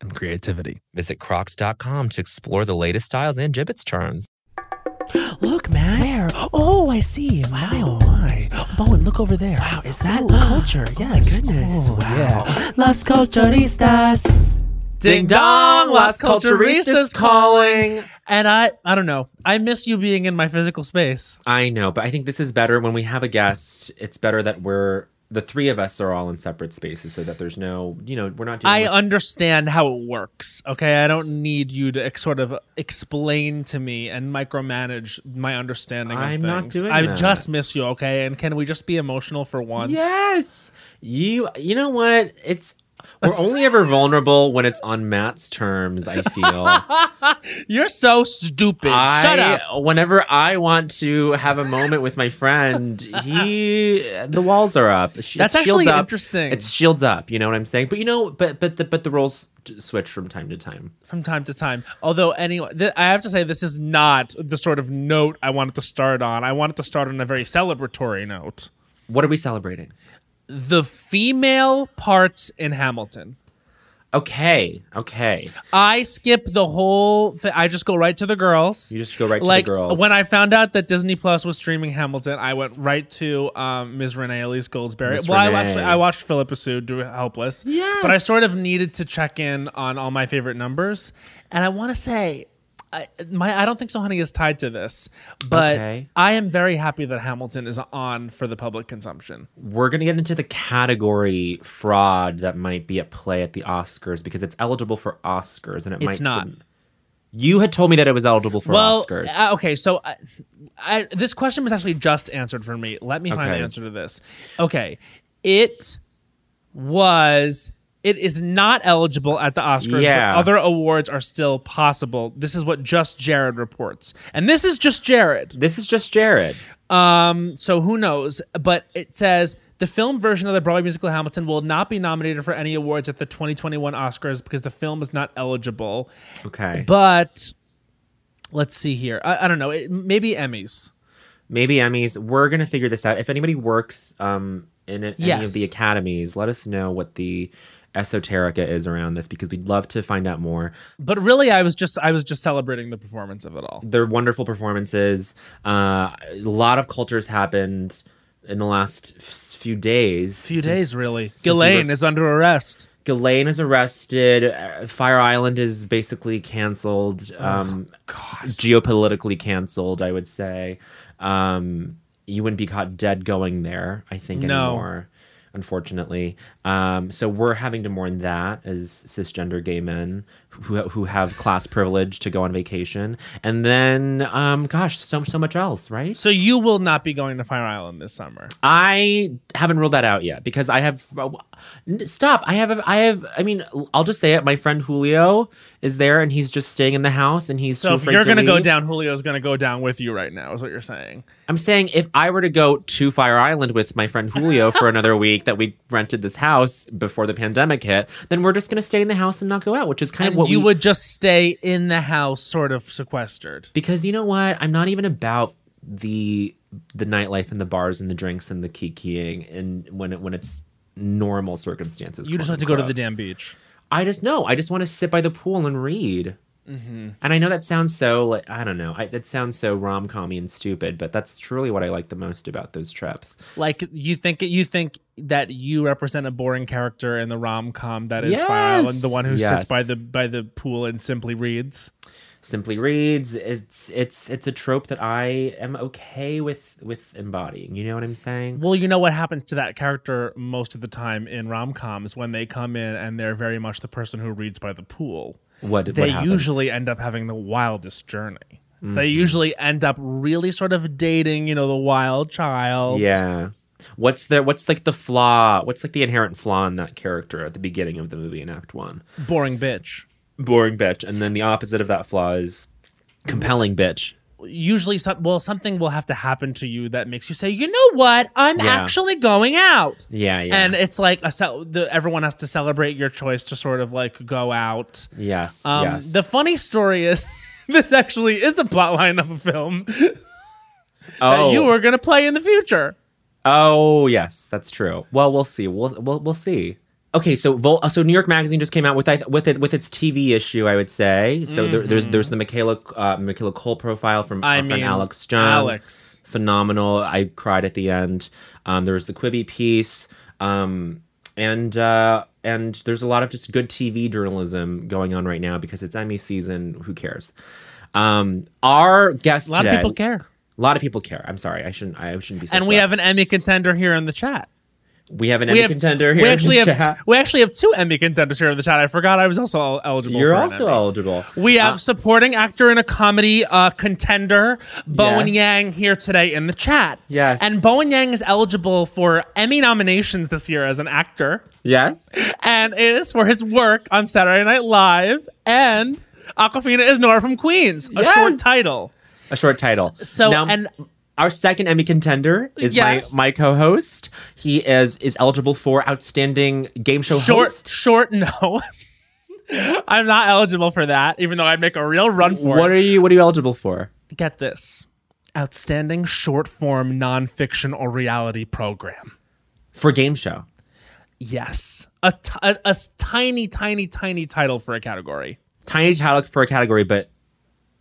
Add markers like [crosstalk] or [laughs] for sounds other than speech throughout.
and creativity. Visit crocs.com to explore the latest styles and Jibbitz charms. Look, man. Where? Oh, I see. Wow. Oh, my. Bowen, look over there. Wow, is that culture? Oh, yes. Oh, goodness. Oh, wow. yeah. Las Culturistas. Ding dong, Las Culturistas calling. And I, I don't know. I miss you being in my physical space. I know, but I think this is better when we have a guest. It's better that we're the three of us are all in separate spaces so that there's no, you know, we're not dealing I with- understand how it works. Okay, I don't need you to ex- sort of explain to me and micromanage my understanding. I'm of not doing I that. just miss you. Okay, and can we just be emotional for once? Yes. You you know what? It's we're only ever vulnerable when it's on Matt's terms, I feel. [laughs] You're so stupid. I, Shut up. Whenever I want to have a moment with my friend, he the walls are up. That's it's actually up. interesting. It's shields up. You know what I'm saying? But you know, but but the but the roles switch from time to time. From time to time. Although, anyway, th- I have to say, this is not the sort of note I wanted to start on. I wanted to start on a very celebratory note. What are we celebrating? The female parts in Hamilton. Okay, okay. I skip the whole thing. I just go right to the girls. You just go right to like the girls. when I found out that Disney Plus was streaming Hamilton, I went right to um, Ms. Renee Elise Goldsberry. Miss well, I Renee. actually I watched Phillipa Soo do Helpless. Yes. but I sort of needed to check in on all my favorite numbers, and I want to say. I, my I don't think so, honey, is tied to this, but Okay. I am very happy that Hamilton is on for the public consumption. we're going to get into the category fraud that might be at play at the Oscars because it's eligible for Oscars and it It's might not. sub- you had told me that it was eligible for well, Oscars. uh, okay, so I, I, this question was actually just answered for me. Let me find the answer to this. Okay, it was. It is not eligible at the Oscars, Yeah. but other awards are still possible. This is what Just Jared reports, and this is just Jared. this is just Jared. Um, so who knows? But it says the film version of the Broadway musical Hamilton will not be nominated for any awards at the 2021 Oscars because the film is not eligible. Okay. But let's see here. I, I don't know. It, maybe Emmys. Maybe Emmys. We're going to figure this out. If anybody works um, in it, any of the academies, let us know what the esoterica is around this because we'd love to find out more. But really, I was just I was just celebrating the performance of it all. They're wonderful performances. Uh, a lot of cultures happened in the last few days. few since- days, really. since we were- Ghislaine is under arrest. Ghislaine is arrested. Uh, Fire Island is basically canceled. Um, geopolitically canceled, I would say. Um, you wouldn't be caught dead going there, I think, No. anymore. Unfortunately. Um, so we're having to mourn that as cisgender gay men who who have class privilege to go on vacation, and then um, gosh, so so much else, right? So you will not be going to Fire Island this summer. I haven't ruled that out yet because I have. Stop! I have. I have. I mean, I'll just say it. My friend Julio is there, and he's just staying in the house, and he's So if you're going to go down, Julio's going to go down with you right now. Is what you're saying? I'm saying if I were to go to Fire Island with my friend Julio for another [laughs] week, that we rented this house before the pandemic hit, then we're just going to stay in the house and not go out, which is kind And of what you we would just stay in the house, sort of sequestered. because you know what i'm not even about the the nightlife and the bars and the drinks and the kikiing and when it when it's normal circumstances You just like to go to the damn beach. i just no i just want to sit by the pool and read Mm-hmm. and i know that sounds so like i don't know I, it sounds so rom-commy and stupid but that's truly what i like the most about those trips Like you think you think that you represent a boring character in the rom com that is Yes! Fire Island, the one who Yes. sits by the by the pool and simply reads. simply reads it's it's it's a trope that i am okay with with embodying you know what i'm saying Well, you know what happens to that character most of the time in rom coms when they come in and they're very much the person who reads by the pool. What They what usually end up having the wildest journey. Mm-hmm. They usually end up really sort of dating, you know, the wild child. Yeah. What's the what's like the flaw? What's like the inherent flaw in that character at the beginning of the movie in Act One? Boring bitch. Boring bitch, and then the opposite of that flaw is compelling bitch. Usually, some, well, something will have to happen to you that makes you say, you know what? I'm Yeah. actually going out. Yeah, yeah. And it's like a ce- the, everyone has to celebrate your choice to sort of like go out. yes, Um, yes. The funny story is, [laughs] this actually is a plotline of a film oh, [laughs] that you were going to play in the future. oh, yes, that's true. Well, we'll see. We'll we'll, we'll see. Okay, so Vol- uh, so New York Magazine just came out with with it with its TV issue. I would say so. There, there's there's the Michaela uh, Michaela Coel profile from Mm-hmm. I our friend mean, Alex Jung. Alex. phenomenal. I cried at the end. Um, there was the Quibi piece, um, and uh, and there's a lot of just good TV journalism going on right now because it's Emmy season. Who cares? Um, our guest A lot today, of people care. A lot of people care. I'm sorry, I shouldn't. I shouldn't be. So And we have an Emmy contender here in the chat. We have an We Emmy have contender here. We in actually the have [laughs] chat. we actually have two Emmy contenders here in the chat. I forgot I was also eligible. You're also eligible. We have Uh, supporting actor in a comedy uh, contender, Bowen Yes. Yang, here today in the chat. Yes. And Bowen Yang is eligible for Emmy nominations this year as an actor. yes. And it is for his work on Saturday Night Live. And Awkwafina is Nora from Queens, a Yes. short title. A short title. So, Now, and Our second Emmy contender is Yes. my my co-host. He is is eligible for outstanding game show short, host. short, no. [laughs] I'm not eligible for that, even though I'd make a real run for What it. What are you What are you eligible for? Get this outstanding short form nonfiction or reality program. For game show. Yes. A, t- a, a tiny, tiny, tiny title for a category. Tiny title for a category, but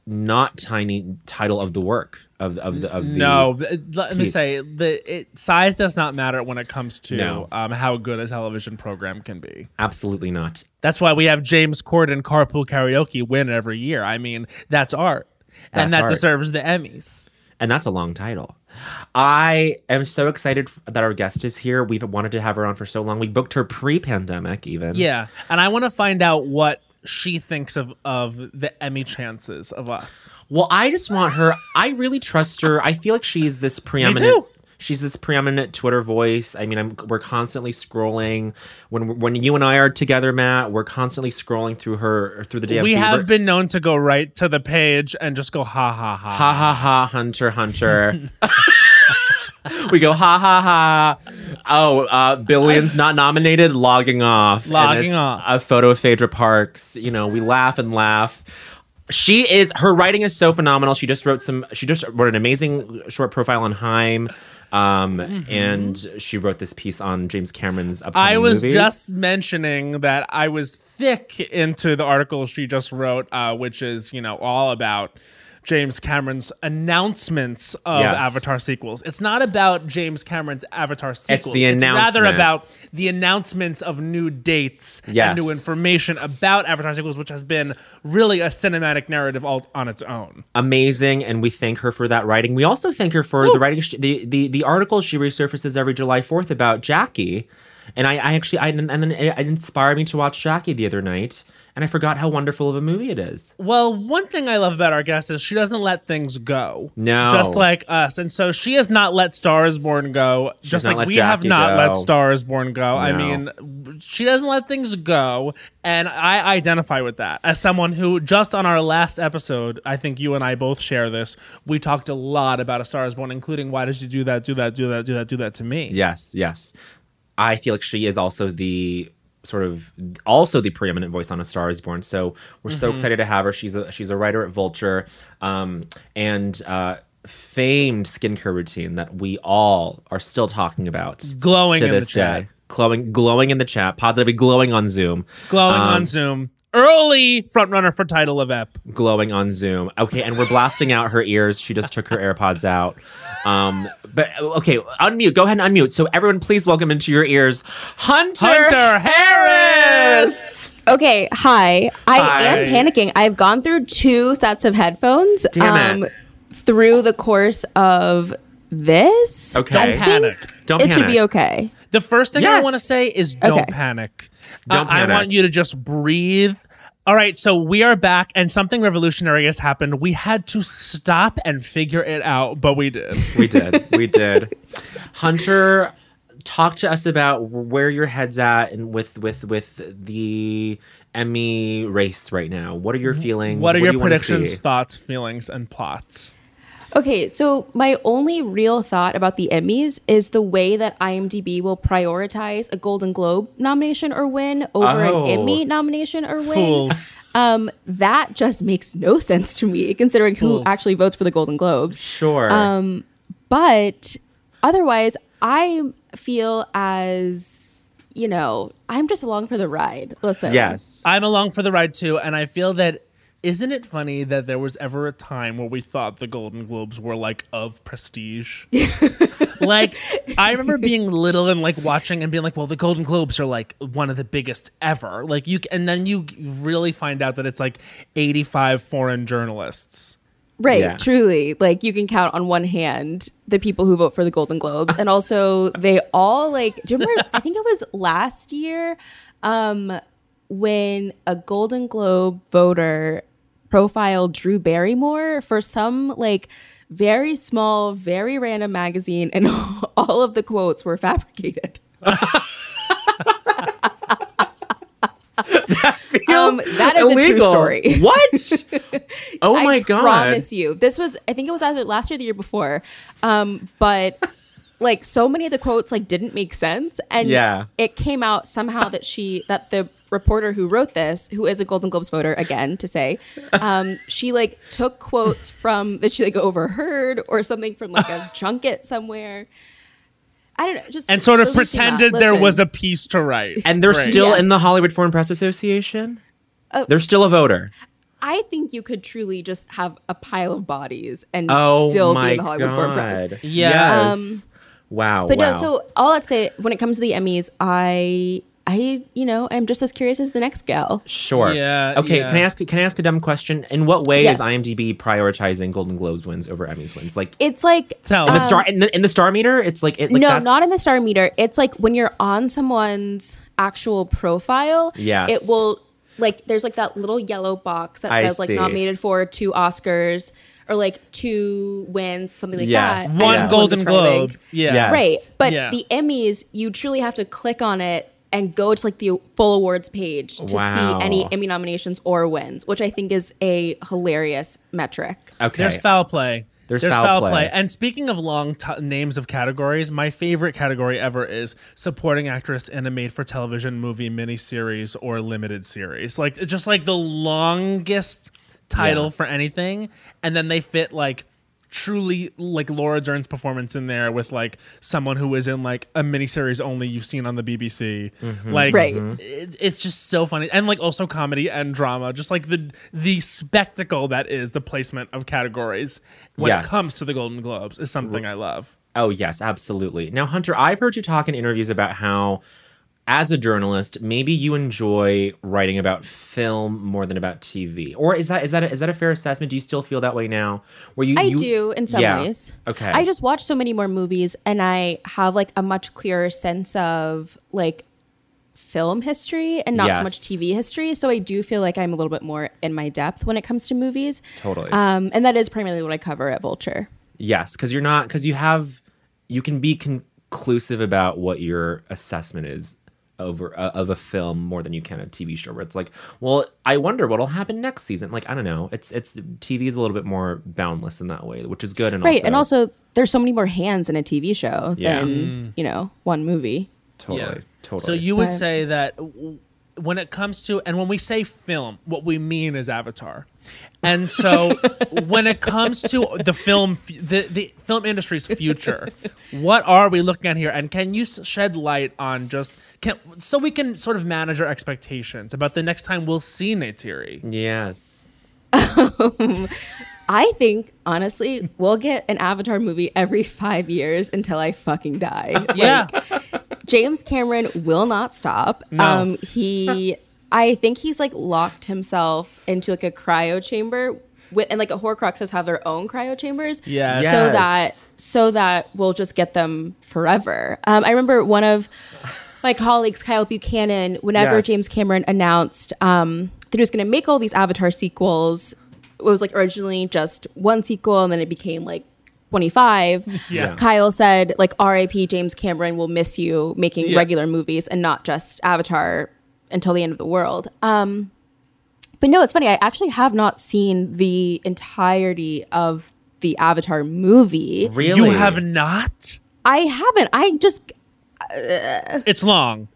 not tiny title of the work of of the of the. No, th- let me say the it, size does not matter when it comes to No. um, how good a television program can be. absolutely not. That's why we have James Corden Carpool Karaoke win every year. I mean, that's art, and that art. deserves the Emmys. And that's a long title. I am so excited that our guest is here. We've wanted to have her on for so long. We booked her pre-pandemic, even. Yeah, and I want to find out what she thinks of of the Emmy chances of us. Well, I just want her. I really trust her. I feel like she's this preeminent. too. She's this preeminent Twitter voice. I mean, I'm, we're constantly scrolling when when you and I are together, Matt. We're constantly scrolling through her through the day. we have been known to go right to the page and just go ha ha ha. ha ha ha Hunter Hunter. [laughs] [laughs] we go ha ha ha. Oh, uh, Billions not nominated, logging off. And Logging off. A photo of Phaedra Parks. You know, we laugh and laugh. She is her writing is so phenomenal. She just wrote some. She just wrote an amazing short profile on Haim. Um, and she wrote this piece on James Cameron's upcoming Mm-hmm. I was movies. just mentioning that I was thick into the article she just wrote, uh, which is you know all about James Cameron's announcements of Yes. Avatar sequels. It's not about James Cameron's Avatar sequels. It's the rather announcement. about the announcements of new dates Yes. and new information about Avatar sequels, which has been really a cinematic narrative all on its own. amazing and we thank her for that writing we also thank her for the writing the, the the article she resurfaces every july 4th about jackie and i, I actually I, and then it, it inspired me to watch jackie the other night and i forgot how wonderful of a movie it is Well, one thing I love about our guest is she doesn't let things go. No. Just like us. And so she has not let Stars Born go, just like we have not go. let Stars Born go. I mean, she doesn't let things go. And I identify with that as someone who, just on our last episode, I think you and I both share this, we talked a lot about A Star is Born, including why did you do that, do that, do that, do that, do that to me? yes yes i feel like she is also the sort of also the preeminent voice on a star is born. So we're so excited to have her. She's a she's a writer at vulture um, and uh, famed skincare routine that we all are still talking about Glowing to in the this chat. day glowing glowing in the chat. Positively glowing on zoom. Glowing Um, on Zoom. Early frontrunner for title of EP. glowing on zoom. Okay and we're blasting out her ears. She just took her airpods out. Um but okay unmute go ahead and unmute so everyone please welcome into your ears hunter, Hunter Harris! Okay, hi. I Hi. am panicking. I've gone through two sets of headphones Damn it. through the course of this. okay Don't I panic. don't it panic should be okay. The first thing I want to say is don't Okay. panic. Don't Uh, I want you to just breathe. All right, so we are back, and something revolutionary has happened. We had to stop and figure it out, but we did. [laughs] We did. We did. Hunter, talk to us about where your head's at and with with with the Emmy race right now. What are your mm-hmm. feelings? What are do your predictions, thoughts, feelings, and plots? Okay, so my only real thought about the Emmys is the way that IMDb will prioritize a Golden Globe nomination or win over Oh. an Emmy nomination or win. Fools. Um, that just makes no [laughs] sense to me, considering who actually votes for the Golden Globes. Sure. Um, But otherwise, I feel as you know, I'm just along for the ride. Listen, yes. I'm along for the ride too, and I feel that isn't it funny that there was ever a time where we thought the Golden Globes were like of prestige? [laughs] like I remember being little and like watching and being like, well, the Golden Globes are like one of the biggest ever. Like you, and then you really find out that it's like 85 foreign journalists. right. Yeah. Truly, like you can count on one hand the people who vote for the Golden Globes, and also they all like. Do you remember? I think it was last year, um, when a Golden Globe voter profiled Drew Barrymore for some like very small, very random magazine, and [laughs] all of the quotes were fabricated. [laughs] Um, that is a true Illegal. story. [laughs] What? Oh my I god. I promise you. This was I think it was either last year or the year before. Um, but like so many of the quotes like didn't make sense. And Yeah. it came out somehow that she that the reporter who wrote this, who is a Golden Globes voter, again to say, um, she like took quotes from that she like overheard or something from like a [laughs] junket somewhere. I don't know, just And sort of so listen, pretended there was a piece to write. And they're Great. still Yes. in the Hollywood Foreign Press Association? Oh. they're still a voter. I think you could truly just have a pile of bodies and Oh still be in the Hollywood Foreign Press. Yeah. Yes. Um, wow. But wow. no, so all I'd say when it comes to the Emmys, I I you know I'm just as curious as the next gal. Sure. Yeah, Okay. yeah. Can I ask? Can I ask a dumb question? In what way Yes. is IMDb prioritizing Golden Globes wins over Emmys wins? Like It's like Tell in the um, star in the, in the star meter, it's like it. Like no, that's- not in the star meter. It's like when you're on someone's actual profile. Yes. it will like there's like that little yellow box that I says like see. nominated for two Oscars or like two wins, something like Yes. that. One and Golden. Globe. Yeah. Yes. Right. But Yeah. the Emmys, you truly have to click on it and go to like the full awards page to Wow. see any Emmy nominations or wins, which I think is a hilarious metric. Okay. There's foul play. There's foul play. And speaking of long t- names of categories, my favorite category ever is supporting actress in a made-for-television movie, miniseries, or limited series. Like just like the longest title Yeah. for anything, and then they fit like truly like Laura Dern's performance in there with like someone who is in like a miniseries only you've seen on the BBC. Mm-hmm. Like Right. Mm-hmm. it, it's just so funny and like also comedy and drama just like the the spectacle that is the placement of categories when Yes. it comes to the Golden Globes is something I love. Oh, yes, absolutely. Now, Hunter, I've heard you talk in interviews about how, as a journalist, maybe you enjoy writing about film more than about TV. Or is that is that a, is that a fair assessment? Do you still feel that way now? Where you I you- do in some Yeah. ways. Okay. I just watch so many more movies and I have like a much clearer sense of like film history and not so much TV history. So I do feel like I'm a little bit more in my depth when it comes to movies. Totally. Um, and that is primarily what I cover at Vulture. Yes, because you're not because you have you can be conclusive about what your assessment is over uh, of a film more than you can a TV show. Where it's like, well, I wonder what'll happen next season. Like I don't know. It's it's TV is a little bit more boundless in that way, which is good. And Right. also, and also there's so many more hands in a TV show Yeah. than, you know, one movie. totally, totally. So you would But- say that when it comes to and when we say film, what we mean is Avatar. And so [laughs] when it comes to the film the the film industry's future, what are we looking at here and can you shed light on just can so we can sort of manage our expectations about the next time we'll see Neytiri? yes. [laughs] I think honestly, we'll get an Avatar movie every five years until I fucking die. [laughs] Yeah. James Cameron will not stop. No. Um, he, I think he's like locked himself into like a cryo chamber. With, and like a Horcruxes have their own cryo chambers, Yes. so that so that we'll just get them forever. Um, I remember one of my colleagues, Kyle Buchanan, whenever Yes. James Cameron announced um, that he was going to make all these Avatar sequels, it was like originally just one sequel, and then it became like 25. [laughs] Yeah. Kyle said, like, RIP James Cameron will miss you making Yeah. regular movies and not just Avatar until the end of the world. Um, but no, it's funny. I actually have not seen the entirety of the Avatar movie. Really? You have not? I haven't. I just It's long.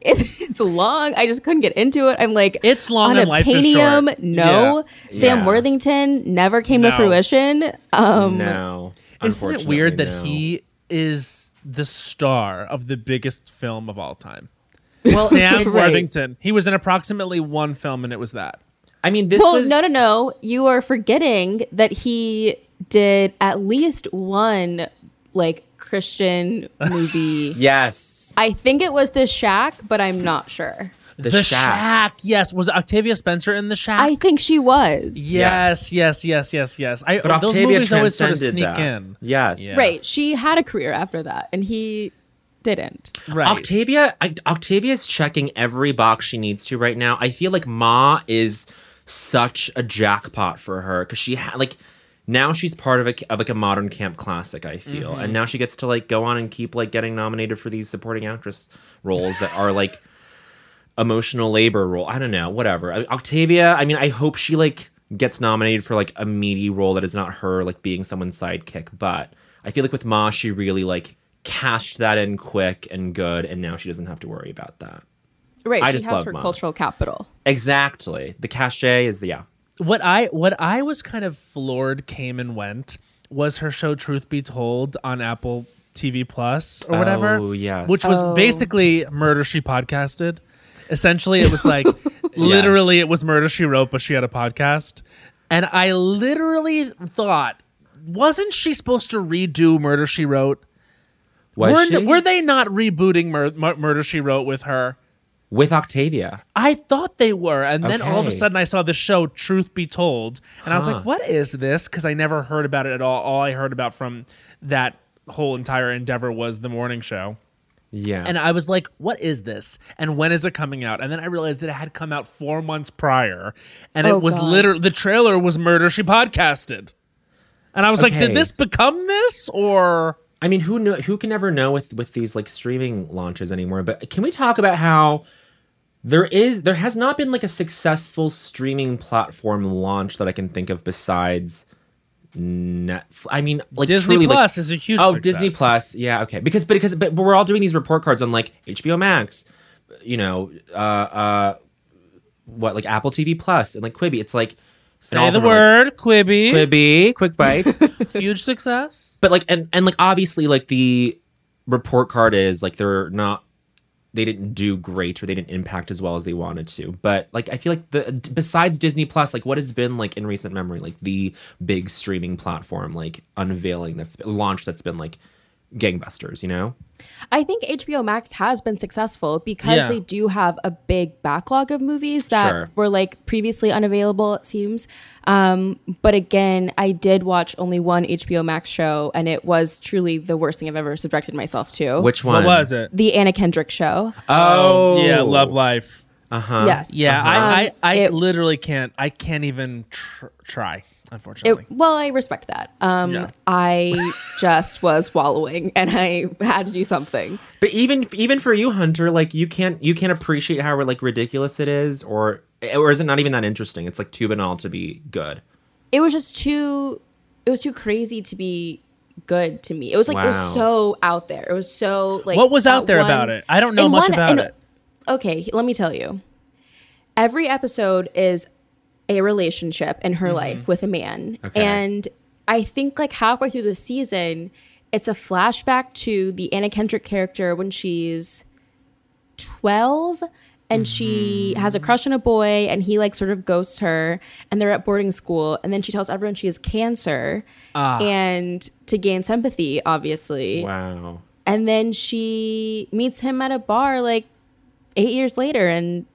it's, it's long. I just couldn't get into it. I'm like, It's long and life is Unobtainium, short. No. Sam Yeah. Worthington never came No. to fruition. Um, no. Isn't it weird that no. he is the star of the biggest film of all time? Well, Sam [laughs] Right. Worthington. He was in approximately one film, and it was that. I mean, this well, was no, no, no. You are forgetting that he did at least one like Christian movie. [laughs] Yes, I think it was The Shack, but I'm not sure. the, The shack. Shack. Yes, was Octavia Spencer in the Shack? I think she was. yes, yes, yes, yes, yes. I, But those Octavia movies always sort of transcended sneak that. in. Yes, Yeah. Right. She had a career after that, and he didn't. Right. Octavia, I, Octavia's checking every box she needs to right now. I feel like Ma is such a jackpot for her because she had like now she's part of a of like a modern camp classic. I feel, Mm-hmm. and now she gets to like go on and keep like getting nominated for these supporting actress roles that are like [laughs] emotional labor role. I don't know, whatever. I, Octavia, I mean, I hope she like gets nominated for like a meaty role that is not her like being someone's sidekick. But I feel like with Ma, she really like cashed that in quick and good, and now she doesn't have to worry about that. Right. I she just has love her Mom. cultural capital. Exactly. The cachet is the yeah. What I what I was kind of floored came and went was her show Truth Be Told on Apple TV Plus or whatever. Oh, yes. Which was Oh. basically Murder She Podcasted. Essentially it was [laughs] like literally it was Murder She Wrote, but she had a podcast. And I literally thought, wasn't she supposed to redo Murder She Wrote? Was were, she were they not rebooting Mur- Mur- Murder She Wrote with her? With Octavia? I thought they were, and then all of a Okay. sudden I saw the show Truth Be Told, and I was Huh. like, "What is this?" Because I never heard about it at all. All I heard about from that whole entire endeavor was the morning show, Yeah. and I was like, "What is this? And when is it coming out?" And then I realized that it had come out four months prior, and Oh, it was God. literally the trailer was Murder She Podcasted, and I was like, Okay. "Did this become this or?" I mean, who know? Who can ever know with with these like streaming launches anymore? But can we talk about how there is there has not been like a successful streaming platform launch that I can think of besides Netflix. I mean, like Disney truly, like- Plus is a huge oh success. Disney Plus, yeah, okay, because but because but, but we're all doing these report cards on like HBO Max, you know, uh, uh, what like Apple TV Plus and like Quibi. It's like Say all the of them are, like, word, Quibi. Quibi, quick bites. [laughs] Huge success. but like and and like obviously like the report card is like they're not they didn't do great or they didn't impact as well as they wanted to but like i feel like the besides disney plus like what has been like in recent memory like the big streaming platform like unveiling that's launch that's been like gangbusters you know I think HBO Max has been successful because Yeah. they do have a big backlog of movies that Sure. were like previously unavailable, it seems. Um, but again, I did watch only one HBO Max show, and it was truly the worst thing I've ever subjected myself to. which What one was it? the Anna Kendrick show. oh yeah, Love Life. uh-huh yes. Yeah, Um, I, I, I it- literally can't. I can't even tr- try. It, Unfortunately, well, I respect that. Um, Yeah. I [laughs] just was wallowing, and I had to do something. but even even for you hunter like you can't you can't appreciate how like ridiculous it is or or is it not even that interesting it's like too banal to be good it was just too it was too crazy to be good to me. It was like it was so out there. It was so like What was out at there about it? I don't know in much about in- it. Okay, let me tell you. Every episode is a relationship in her mm-hmm. life with a man. Okay. And I think like halfway through the season, it's a flashback to the Anna Kendrick character when she's 12 and she mm-hmm. has a crush on a boy and he like sort of ghosts her and they're at boarding school and then she tells everyone she has cancer ah. and to gain sympathy obviously. Wow. And then she meets him at a bar like eight years later and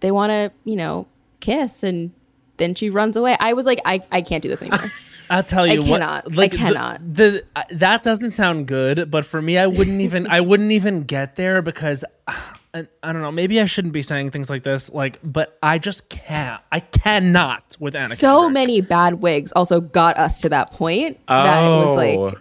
they want to you know kiss and then she runs away i was like i, I can't do this anymore [laughs] I'll tell I you what. cannot. I Like the- cannot. The, uh, that doesn't sound good, but for me, I wouldn't [laughs] even. I wouldn't even get there because. [sighs] I, I don't know. Maybe I shouldn't be saying things like this. Like, but I just can't. I cannot with Anna. so Kendrick. many bad wigs also got us to that point that it was Oh. like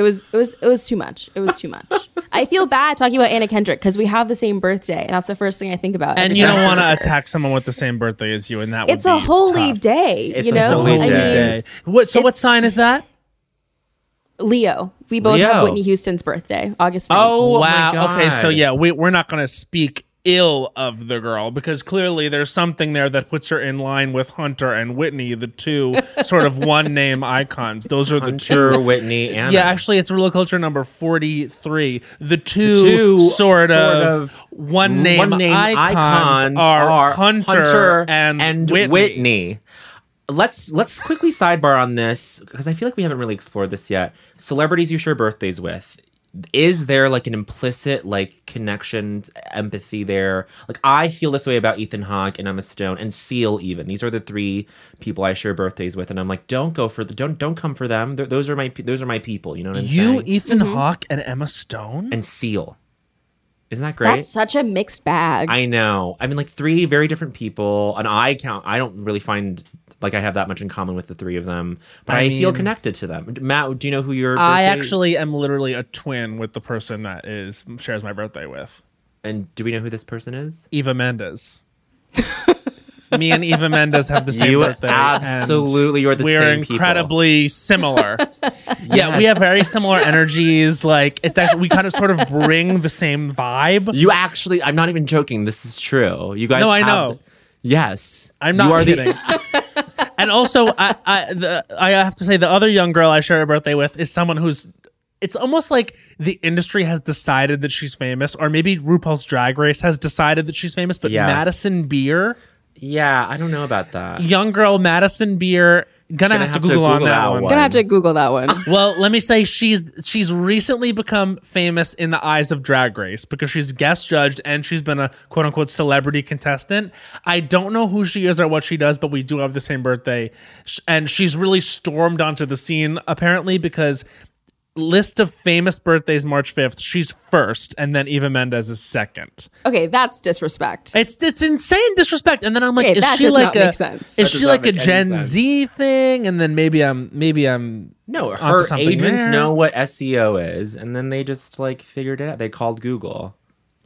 it was it was it was too much it was too much [laughs] i feel bad talking about anna kendrick because we have the same birthday and that's the first thing i think about And you don't want to attack someone with the same birthday as you, and that would it's a holy tough. day It's you a know holy I Holy mean, day. day. What? So what sign is that? leo we both Leo. have whitney houston's birthday august 9th. Oh, my wow. Okay, so yeah, we, we're not going to speak ill of the girl because clearly there's something there that puts her in line with Hunter and Whitney, the two [laughs] sort of one name icons. Those are the Hunter, two. Whitney, Anna. Yeah, actually, it's real culture number 43. The two, two sort, sort of, of one name, one name icons, are, Hunter, and, Whitney. Let's let's quickly sidebar on this because I feel like we haven't really explored this yet. Celebrities you share birthdays with. Is there like an implicit like connection, empathy there? Like I feel this way about Ethan Hawke and Emma Stone and Seal. Even these are the three people I share birthdays with, and I'm like, don't go for the don't don't come for them. Th- those are my those are my people. You know what I'm You, saying? Ethan mm-hmm. Hawke, and Emma Stone? and Seal. Isn't that great? that's such a mixed bag I know. I mean, like three very different people. And I count. I don't really find like I have that much in common with the three of them, but I I, feel connected to them. Matt, do you know who your? I actually am literally a twin with the person that is shares my birthday with. And do we know who this person is? Eva Mendes. [laughs] Me and Eva Mendes have the same you birthday. absolutely are the same we're same people. incredibly similar. [laughs] Yeah, we have very similar energies. Like it's actually we kind of sort of bring the same vibe. You actually. I'm not even joking. This is true. You guys. No, I know. the- yes, I'm You not are the- kidding. [laughs] and also, I I, the, I have to say the other young girl I share a birthday with is someone who's. It's almost like the industry has decided that she's famous, or maybe RuPaul's Drag Race has decided that she's famous. But Yes. Madison Beer, yeah, I don't know about that. young girl Madison Beer, gonna, have, to Google, on that, one. gonna have to google that one [laughs] Well, let me say she's she's recently become famous in the eyes of Drag Race because she's guest judged and she's been a quote unquote celebrity contestant. I don't know who she is or what she does, but we do have the same birthday, and she's really stormed onto the scene apparently because list of famous birthdays March fifth, she's first, and then Eva Mendes is second. okay that's disrespect It's it's insane disrespect. And then I'm like, Okay, is that she does like not a make sense. is That she like a Gen sense. Z thing? And then maybe I'm maybe I'm No, onto her something agents there. know what SEO is, and then they just like figured it out. They called Google.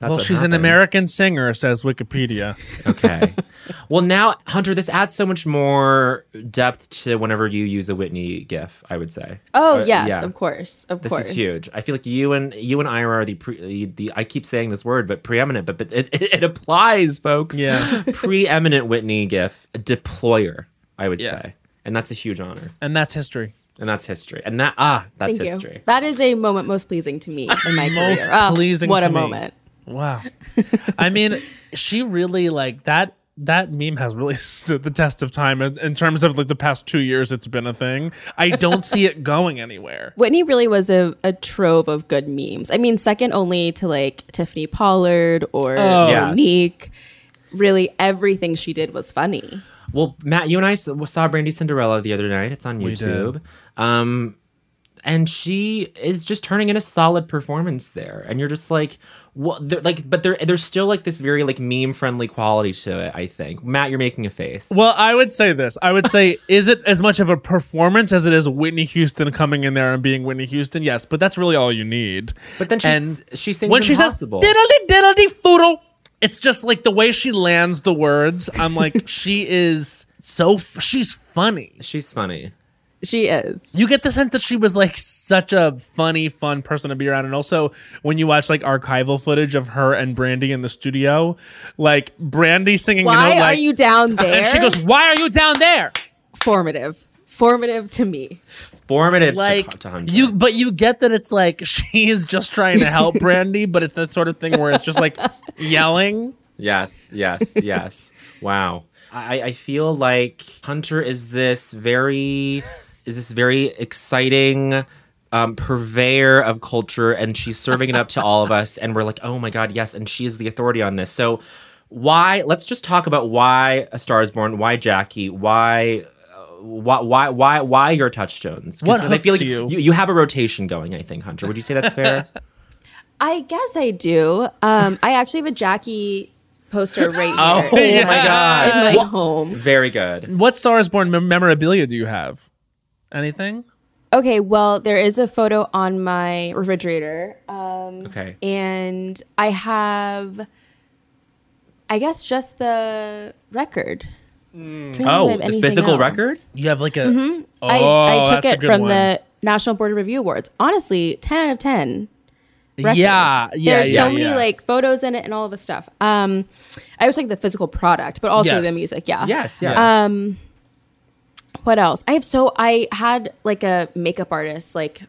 That's well, what she's an. American singer, says Wikipedia. Okay. [laughs] well, now Hunter, this adds so much more depth to whenever you use a Whitney GIF. I would say. oh Uh, yes yeah. of course of This course is huge. I feel like you and you and Ira are the pre, the I keep saying this word, but preeminent, but but it, it, it applies, folks. Yeah. [laughs] preeminent Whitney GIF deployer. I would Yeah. say, and that's a huge honor, and that's history. and that's history, and that ah, that's Thank history. you. That is a moment most pleasing to me in my [laughs] Most career. Ah, pleasing What to a me. moment. Wow. [laughs] I mean, she really like that. That meme has really [laughs] stood the test of time in, in terms of like the past two years. It's been a thing. I don't see it [laughs] going anywhere. Whitney really was a, a trove of good memes. I mean, second only to like Tiffany Pollard or Oh. Yes. Really, everything she did was funny. Well, Matt, you and i saw Brandy Cinderella the other night. It's on We did. YouTube. Um, and she is just turning in a solid performance there. And you're just like, what? Like, but there, there's still like this very like meme friendly quality to it. I think. Matt, you're making a face. Well, I would say this. I would say, [laughs] is it as much of a performance as it is Whitney Houston coming in there and being Whitney Houston? Yes, but that's really all you need. But then she and she sings when she Impossible. says diddly diddly foodle, it's just like the way she lands the words. I'm like, [laughs] she is so f- she's funny. She's funny. She is. You get the sense that she was like such a funny, fun person to be around. And also, when you watch like archival footage of her and Brandy in the studio, like Brandy singing, Why you know, are you down there? [laughs] and she goes, "Why are you down there?" formative. Formative to me. Formative like to, to Hunter. you but you get that it's like [laughs] she is just trying to help [laughs] brandy but it's that sort of thing where it's just like yelling Yes, yes, yes. Wow. I, I feel like Hunter is this very is this very exciting um, purveyor of culture and she's serving it up to all of us and we're like, oh my god, yes, and she is the authority on this. So why let's just talk about why a star is born, why Jackie, why uh, why why why why your touchstones? What I feel like you? you you have a rotation going, I think, Hunter. Would you say that's fair? [laughs] I guess I do. Um, I actually have a Jackie poster right [laughs] here. oh my god. in my Well, home. Very good. what star is born mem- memorabilia do you have anything Okay, well, there is a photo on my refrigerator. Um, Okay. and I have, I guess, just the record. Trying to think if I Oh, the physical else. record? you have like a I, Oh, I took that's a it good from one. the National Board of Review Awards. Honestly, 10 out of 10. record. yeah yeah There's yeah, so yeah. many like photos in it and all of the stuff. Um, I was like the physical product, but also Yes. the music. Yeah. Yes, yes. Um, what else? I have so I had like a makeup artist like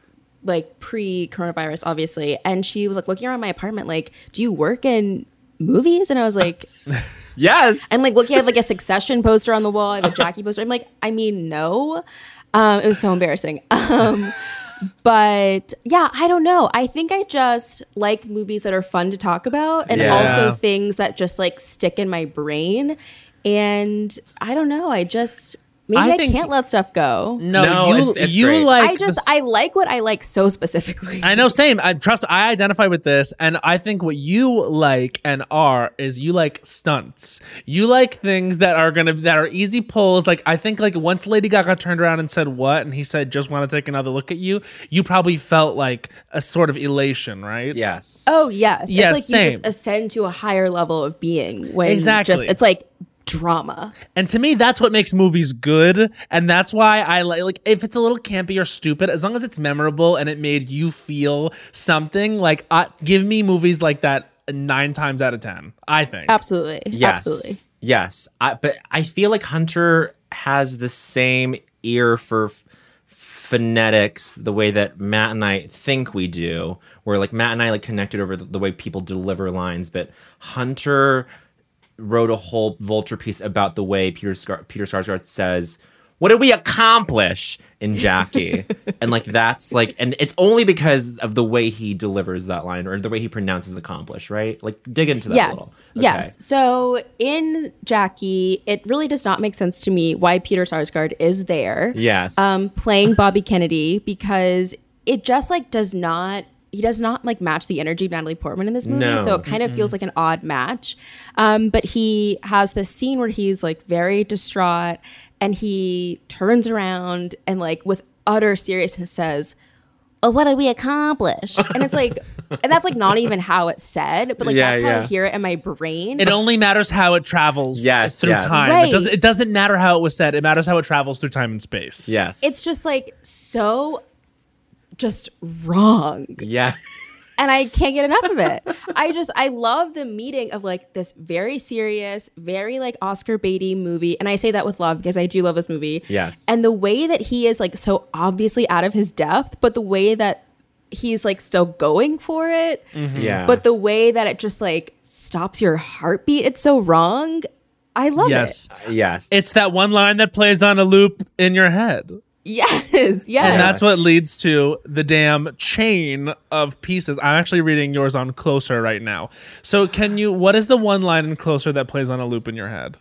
like pre coronavirus, obviously, and she was like looking around my apartment, like, "Do you work in movies?" And I was like, [laughs] yes. and like looking at like a Succession poster on the wall, I have a Jackie poster. I'm like, I mean, no. Um, it was so embarrassing. [laughs] Um, but yeah, I don't know. I think I just like movies that are fun to talk about, and Yeah. also things that just like stick in my brain. And I don't know. I just maybe I I, think- can't let stuff go. no, No, you, it's- it's you great. like I just the s- I like what I like so specifically. I know, same. I trust. I identify with this, and I think what you like and are is you like stunts. You like things that are gonna that are easy pulls. Like I think, like once Lady Gaga turned around and said what, and he said, "Just want to take another look at you." You probably felt like a sort of elation, right? yes. Oh yes, Yes, it's like you same. just ascend to a higher level of being when Exactly. Just, it's like drama. And to me, that's what makes movies good, and that's why I like. Like if it's a little campy or stupid, as long as it's memorable and it made you feel something, like uh, give me movies like that nine times out of ten. I think. Absolutely, Yes. absolutely. Yes. I, but I feel like Hunter has the same ear for f- phonetics the way that Matt and I think we do, where like Matt and I like connected over the, the way people deliver lines, but Hunter wrote a whole vulture piece about the way Peter Scar- Peter Sarsgaard says, "What did we accomplish in Jackie?" [laughs] and like that's like, and it's only because of the way he delivers that line or the way he pronounces accomplish, right? Like dig into that a little. Yes, Okay. yes. So in Jackie, it really does not make sense to me why Peter Sarsgaard is there. Yes. um, playing Bobby Kennedy because it just like does not he does not like match the energy of Natalie Portman in this movie, No. so it kind of feels like an odd match. Um, but he has this scene where he's like very distraught and he turns around and like with utter seriousness says, "Oh, what did we accomplish?" And it's like, [laughs] and that's like not even how it's said, but like Yeah, that's how yeah. I hear it in my brain. It only matters how it travels Yes, through yes. time. It, doesn't, it doesn't matter how it was said. It matters how it travels through time and space. Yes. it's just like so just wrong. yeah. and I [laughs] can't get enough of it. I just I love the meeting of like this very serious, very like Oscar baity movie, and I say that with love because I do love this movie. Yes. and the way that he is like so obviously out of his depth, but the way that he's like still going for it, mm-hmm. Yeah. but the way that it just like stops your heartbeat, it's so wrong. I love yes. it. yes. It's that one line that plays on a loop in your head. Yes, yes. And that's what leads to the damn chain of pieces. I'm actually reading yours on Closer right now. So, can you, what is the one line in Closer that plays on a loop in your head?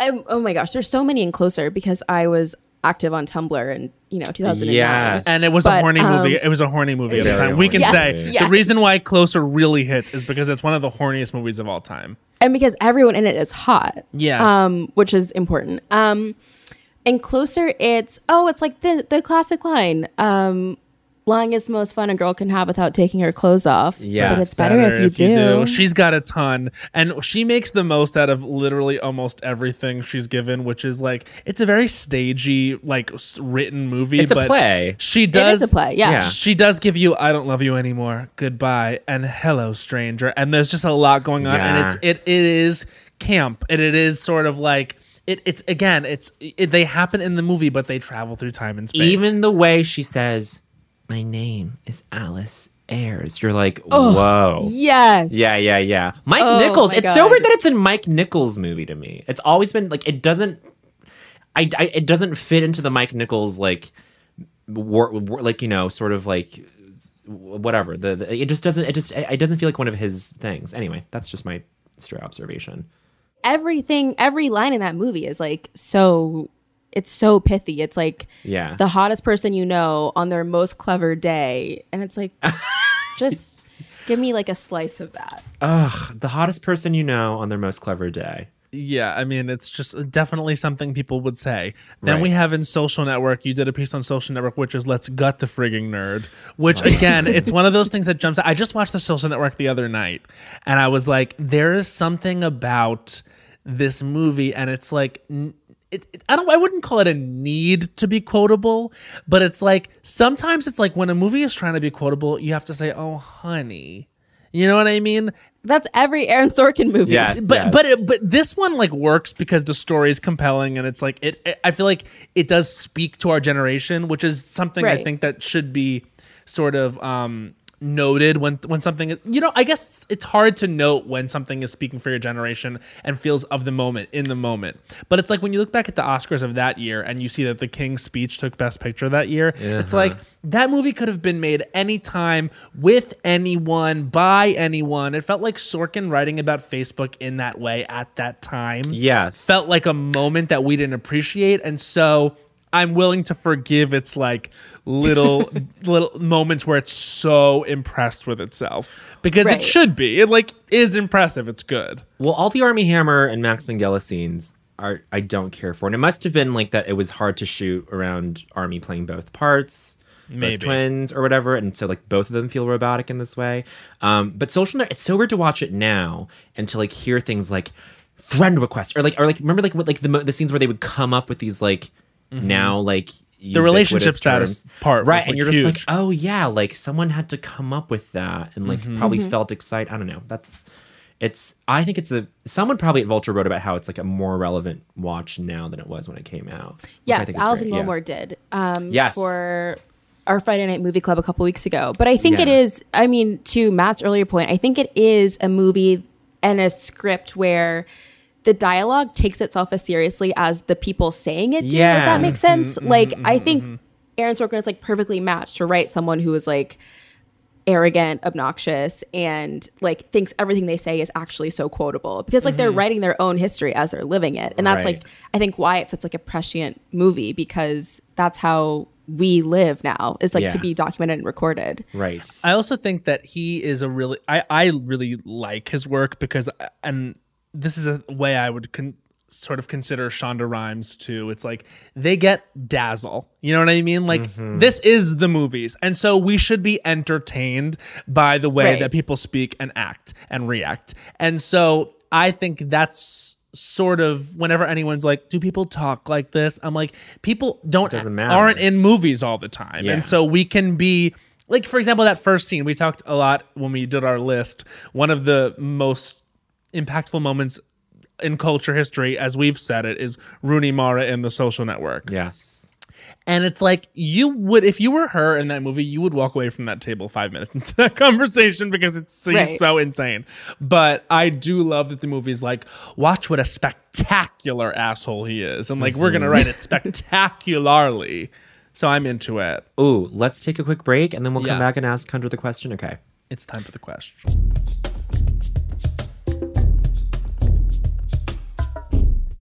Um, oh my gosh, there's so many in closer because I was active on Tumblr in you know 2009. Yes. And it was a horny um, movie. It was a horny movie at the time. We can horny. say Yes, the reason why Closer really hits is because it's one of the horniest movies of all time. and because everyone in it is hot. Yeah. Um, which is important. Um, and closer, it's oh, it's like the the classic line. Um, lying is the most fun a girl can have without taking her clothes off. Yeah, but it's better, if, you, do. She's got a ton, and she makes the most out of literally almost everything she's given, which is like it's a very stagey, like written movie. It's a play. She does is a play, yeah. Yeah. She does give you "I don't love you anymore," "Goodbye," and "Hello, stranger," and there's just a lot going on, and it's it it is camp, and it is sort of like. It, it's again, it's it, they happen in the movie, but they travel through time and space. Even the way she says, "My name is Alice Ayres," you're like, "Whoa." Yes. Yeah, yeah, yeah. Mike Oh Nichols. my It's so weird that it's a Mike Nichols movie to me. It's always been like it doesn't. I, I it doesn't fit into the Mike Nichols like, war, war, like you know, sort of like whatever. The, the it just doesn't. It just it doesn't feel like one of his things. Anyway, that's just my stray observation. Everything every line in that movie is like so it's so pithy it's like Yeah. the hottest person you know on their most clever day and it's like [laughs] just give me like a slice of that Ugh, the hottest person you know on their most clever day. Yeah, I mean, it's just definitely something people would say. Then Right. we have in Social Network, you did a piece on Social Network, which is Let's Gut the Frigging Nerd, which again, it's [laughs] one of those things that jumps out. I just watched the Social Network the other night and I was like, there is something about this movie, and it's like, it, it- I don't I wouldn't call it a need to be quotable, but it's like sometimes it's like when a movie is trying to be quotable, you have to say, "Oh, honey." You know what I mean? that's every aaron sorkin movie Yes. but but it, but this one like works because the story is compelling and it's like it, it- I feel like it does speak to our generation, which is something I think that should be sort of um noted when when something is- you know I guess it's, it's hard to note when something is speaking for your generation and feels of the moment in the moment. But it's like when you look back at the Oscars of that year and you see that the King's speech took best picture that year it's like uh-huh. that movie could have been made anytime with anyone by anyone. It felt like Sorkin writing about Facebook in that way at that time. Yes. felt like a moment that we didn't appreciate. And so i'm willing to forgive its like little [laughs] little moments where it's so impressed with itself because Right. it should be it like is impressive it's good Well, all the Armie Hammer and Max Minghella scenes are I don't care for, and it must have been like that. It was hard to shoot around Armie playing both parts, Maybe. both twins or whatever, and so like both of them feel robotic in this way. Um, but Social it's so weird to watch it now and to like hear things like friend requests or like or like remember like what like the the scenes where they would come up with these like now like Mm-hmm. The relationship status terms. part was, right like, and you're just like oh yeah like someone had to come up with that and like Mm-hmm. probably felt excited i don't know that's it's i think it's a someone probably at vulture wrote about how it's like a more relevant watch now than it was when it came out which I yes think is allison great, yeah. did um Yes. for our friday night movie club a couple weeks ago but i think it Yeah. is i mean to matt's earlier point i think it is a movie and a script where the dialogue takes itself as seriously as the people saying it do Yeah. if that makes mm-hmm. sense mm-hmm. like i mm-hmm. think aaron sorkin is like perfectly matched to write someone who is like arrogant, obnoxious, and like thinks everything they say is actually so quotable because like they're writing their own history as they're living it. And that's Right. like I think why it's such like a prescient movie because that's how we live now is like to be documented and recorded. right I also think that he is a really I I really like his work because and this is a way I would con- sort of consider Shonda Rhimes too. It's like they get dazzle. You know what I mean? Like this is the movies. And so we should be entertained by the way Right. that people speak and act and react. And so I think that's sort of whenever anyone's like do people talk like this i'm like people don't aren't in movies all the time Yeah. and so we can be like for example that first scene we talked a lot when we did our list one of the most impactful moments in culture history as we've said it is rooney mara in the social network Yes. and it's like you would if you were her in that movie you would walk away from that table five minutes into that [laughs] conversation because it's so, Right. so insane but i do love that the movie's like watch what a spectacular asshole he is and like we're gonna mm-hmm. write it spectacularly so i'm into it Ooh, let's take a quick break and then we'll come back and ask Hunter the question. Okay. it's time for the question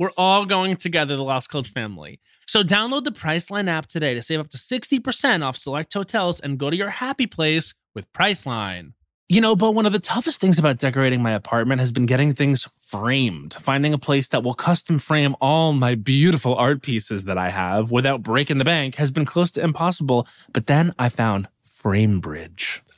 We're all going together, the Lost Coach family. So download the Priceline app today to save up to 60% off select hotels and go to your happy place with Priceline. You know, but one of the toughest things about decorating my apartment has been getting things framed. Finding a place that will custom frame all my beautiful art pieces that I have without breaking the bank has been close to impossible. But then I found FrameBridge.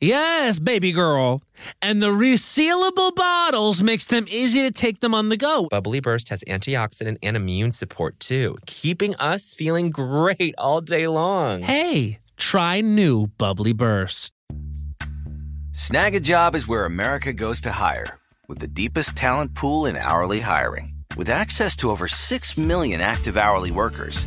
Yes, baby girl. And the resealable bottles makes them easy to take them on the go. Bubly Burst has antioxidant and immune support too, keeping us feeling great all day long. Hey, try new Bubly Burst. Snagajob is where America goes to hire, with the deepest talent pool in hourly hiring. With access to over 6 million active hourly workers,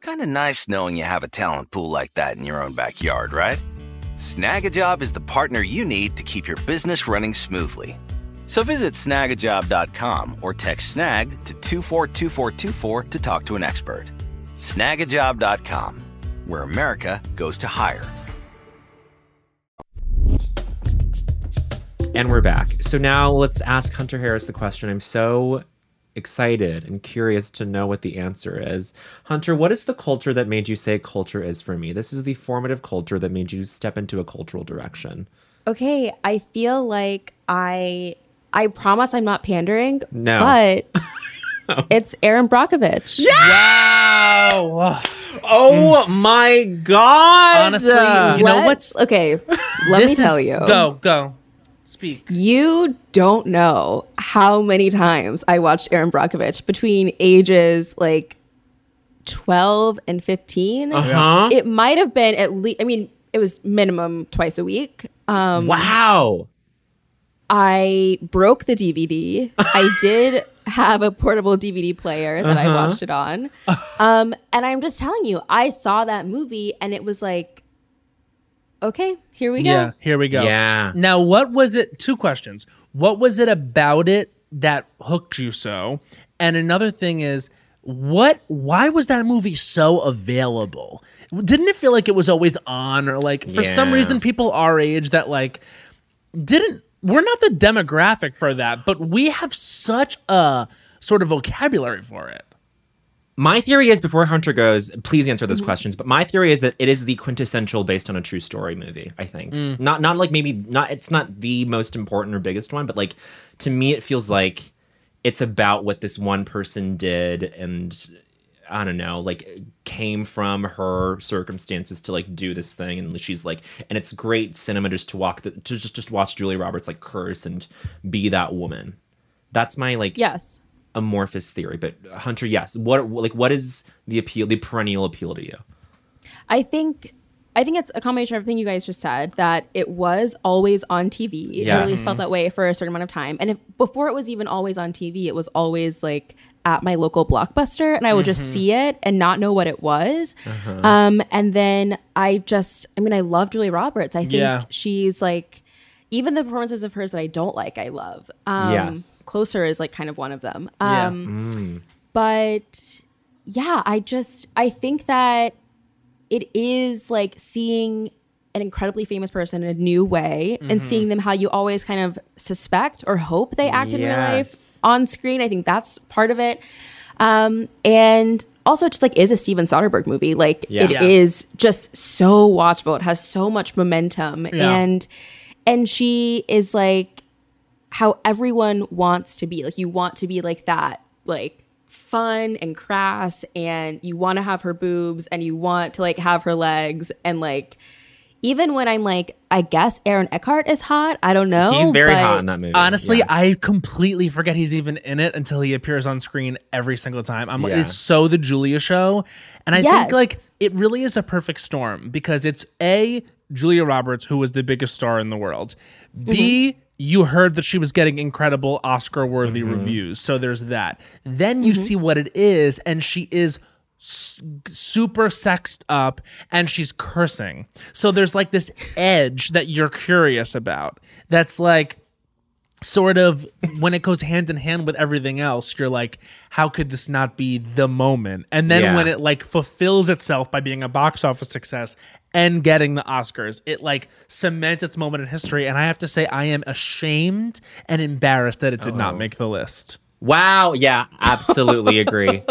Kind of nice knowing you have a talent pool like that in your own backyard, right? Snagajob is the partner you need to keep your business running smoothly. So visit snagajob.com or text snag to 242424 to talk to an expert. Snagajob.com, where America goes to hire. And we're back. So now let's ask Hunter Harris the question. I'm so excited and curious to know what the answer is. Hunter, what is the culture that made you say culture is for me? This is the formative culture that made you step into a cultural direction. Okay, I feel like I I promise I'm not pandering. No. But [laughs] it's Erin Brockovich. Wow. Oh mm. my god! Honestly, you know what's okay? Let this me tell is- you. Go, go. Speak. You don't know how many times I watched Erin Brockovich between ages like 12 and 15. huh? It might have been at least, I mean, it was minimum twice a week. Um, wow. I broke the DVD. [laughs] I did have a portable DVD player that I watched it on. Um, and I'm just telling you, I saw that movie and it was like, okay, here we go. Yeah, here we go. Yeah. Now, what was it? Two questions. What was it about it that hooked you so? And another thing is, what? Why was that movie so available? Didn't it feel like it was always on, or like for some reason people our age that like didn't? We're not the demographic for that, but we have such a sort of vocabulary for it. My theory is before Hunter goes, please answer Mm-hmm. those questions. But my theory is that it is the quintessential based on a true story movie. I think Mm. not not like maybe not. It's not the most important or biggest one, but like to me, it feels like it's about what this one person did and. I don't know, like came from her circumstances to like do this thing, and she's like, and it's great cinema just to walk the, to just just watch Julia Roberts like curse and be that woman. That's my like Yes. Amorphous theory, but Hunter, yes. What like what is the appeal, the perennial appeal to you? I think I think it's a combination of everything you guys just said that it was always on TV. It Yes. really felt that way for a certain amount of time. And if before it was even always on TV, it was always like at my local blockbuster and I would just see it and not know what it was. Um, and then I just I mean I love Julia Roberts. I think Yeah. she's like even the performances of hers that I don't like, I love. Um, Yes. Closer is like kind of one of them. Yeah. Um, but yeah, I just I think that it is like seeing an incredibly famous person in a new way Mm-hmm. and seeing them how you always kind of suspect or hope they act in real life on screen. I think that's part of it. Um, and also just like is a Steven Soderbergh movie. Like Yeah. it is Yeah. just so watchable. It has so much momentum and and she is like how everyone wants to be. Like you want to be like that, like fun and crass, and you want to have her boobs and you want to like have her legs and like even when I'm like, I guess Aaron Eckhart is hot. I don't know. He's very but- hot in that movie. Honestly, yes. I completely forget he's even in it until he appears on screen every single time. I'm like, Yeah. it's so the Julia show. And I Yes. think like it really is a perfect storm because it's A, Julia Roberts, who was the biggest star in the world. B, mm-hmm. you heard that she was getting incredible Oscar worthy mm-hmm. reviews. So there's that. Then you mm-hmm. see what it is, and she is super sexed up and she's cursing. So there's like this edge that you're curious about. That's like sort of when it goes hand in hand with everything else, you're like, how could this not be the moment? And then Yeah. when it like fulfills itself by being a box office success and getting the Oscars, it like cements its moment in history. And I have to say, I am ashamed and embarrassed that it did not make the list. Wow. Yeah, absolutely [laughs] agree.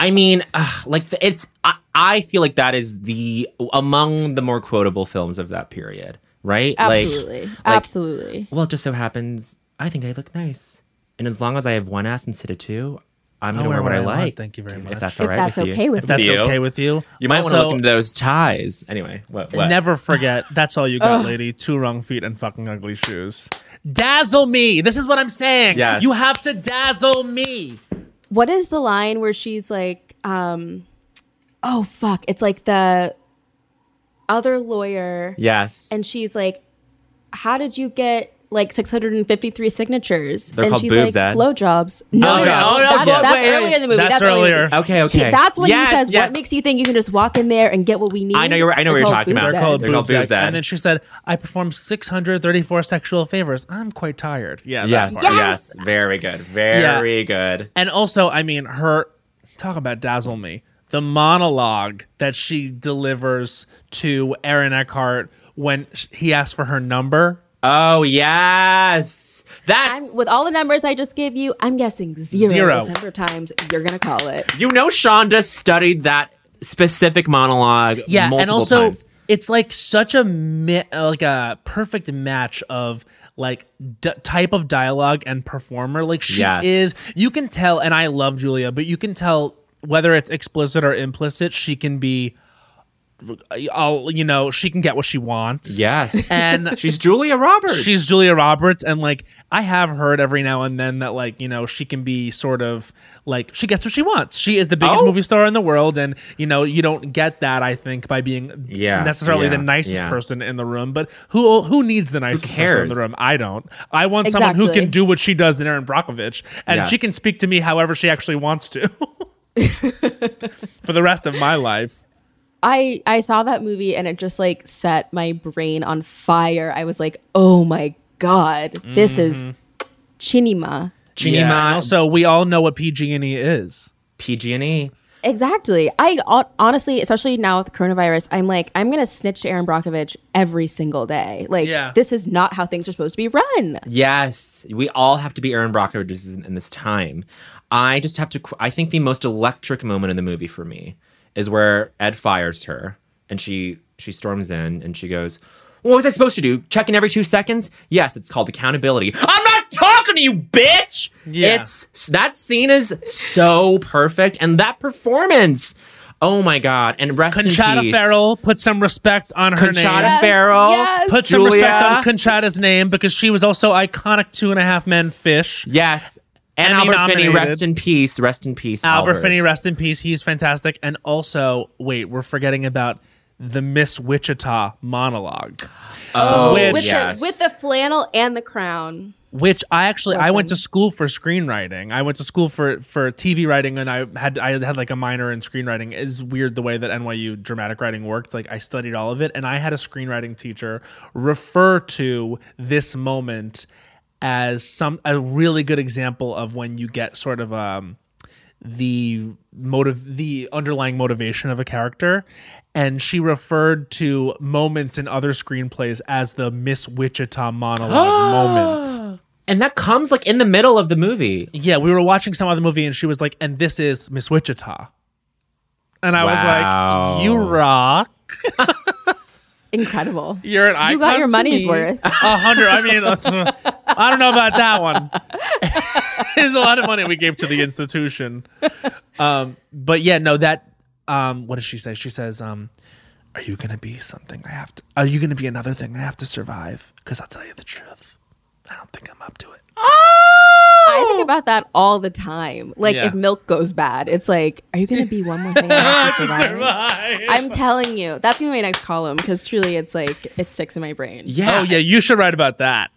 I mean, ugh, like the, it's. I, I feel like that is the among the more quotable films of that period, right? Absolutely. Like, like, Absolutely. Well, it just so happens I think I look nice, and as long as I have one ass instead of two, I'm gonna I'll wear what I, want. like. Thank you very much. If that's If all right. that's with okay you. with If that's you. okay with you, You might want to look into those ties. Anyway, what? what? Never [laughs] forget, that's all you got, lady. Two wrong feet and fucking ugly shoes. Dazzle me. This is what I'm saying. Yes. You have to dazzle me. What is the line where she's like, um, oh fuck, it's like the other lawyer Yes. and she's like, How did you get like 653 signatures? They're and called she's boobs, like, Ed. blowjobs. No, Oh, no, no. Oh, no, that's wait, earlier in the movie. That's That's, earlier. Okay, He- okay. that's when Yes, he says, yes. What makes you think you can just walk in there and get what we need? I know you're- I know what They're you're talking about. boobs, They're called They're called boobs. boobs, Ed. And then she said, I performed 634 sexual favors. I'm quite tired. Yeah. that Yes, yes, very good, very good. And also, I mean, her talk about dazzle me. The monologue that she delivers to Aaron Eckhart when he asks for her number. Oh yes, that's I'm, with all the numbers I just gave you, I'm guessing zero, Zero. is number of times you're gonna call it. you know Shonda studied that specific monologue. Yeah, multiple and also times. it's like such a mi- like a perfect match of like d- type of dialogue and performer. Like she Yes. is, you can tell, and I love Julia, but you can tell whether it's explicit or implicit, she can be. I'll, you know, she can get what she wants. Yes. And [laughs] She's Julia Roberts. She's Julia Roberts, and like I have heard every now and then that like you know she can be sort of like she gets what she wants. She is the biggest Oh. movie star in the world, and you know you don't get that I think by being Yeah, necessarily the nicest yeah. person in the room. But who who needs the nicest person in the room? I don't. I want someone who can do what she does in Erin Brockovich, and Yes. she can speak to me however she actually wants to. [laughs] For the rest of my life. I I saw that movie and it just like set my brain on fire. I was like, "Oh my god, this is mm-hmm. Chinima." Chinima, Yeah, also, we all know what PG&E is. PG&E. Exactly. I honestly, especially now with coronavirus, I'm like, I'm gonna snitch to Erin Brockovich every single day. Like, Yeah. this is not how things are supposed to be run. Yes, we all have to be Erin Brockovich in, in this time. I just have to. I think the most electric moment in the movie for me is where Ed fires her and she she storms in and she goes, "What was I supposed to do? Check in every two seconds? Yes, it's called accountability. I'm not talking to you, bitch. Yeah. It's that scene is so perfect and that performance. Oh my god! And rest Conchata in peace, Ferrell put some respect on her Conchata name. Yes, Ferrell, yes. Put some Julia. respect on Conchata's name because she was also iconic Two and a Half Men Fish. Yes. And Emmy Albert Finney, rest in peace. Rest in peace. Albert Finney, rest in peace. He's fantastic. And also, wait, we're forgetting about the Miss Wichita monologue, Oh, Which- with yes. the with the flannel and the crown. which I actually I went to school for screenwriting. I went to school for for TV writing, and I had I had like a minor in screenwriting. It's weird the way that NYU dramatic writing worked. Like I studied all of it, and I had a screenwriting teacher refer to this moment as some a really good example of when you get sort of um the motive the underlying motivation of a character and she referred to moments in other screenplays as the miss wichita monologue [gasps] moment and that comes like in the middle of the movie. yeah we were watching some other movie and she was like and this is miss wichita and i Wow. was like you rock [laughs] Incredible. you're an icon You got your money's me. worth. [laughs] a hundred i mean i don't know about that one [laughs] it's a lot of money we gave to the institution um but yeah no that um what does she say she says um are you gonna be something i have to are you gonna be another thing i have to survive because i'll tell you the truth i don't think i'm up to it I think about that all the time. Like Yeah. if milk goes bad, it's like, are you gonna be one more thing? I have [laughs] to survive? Survive. I'm telling you, that's gonna be my next column because truly, it's like it sticks in my brain. Yeah. oh yeah you should write about that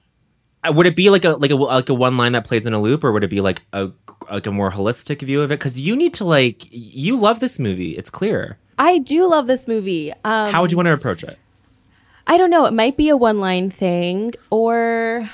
Uh, Would it be like a like a like a one line that plays in a loop, or would it be like a like a more holistic view of it? Because you need to like you love this movie. It's clear. I do love this movie. Um, How would you want to approach it? I don't know. It might be a one line thing, or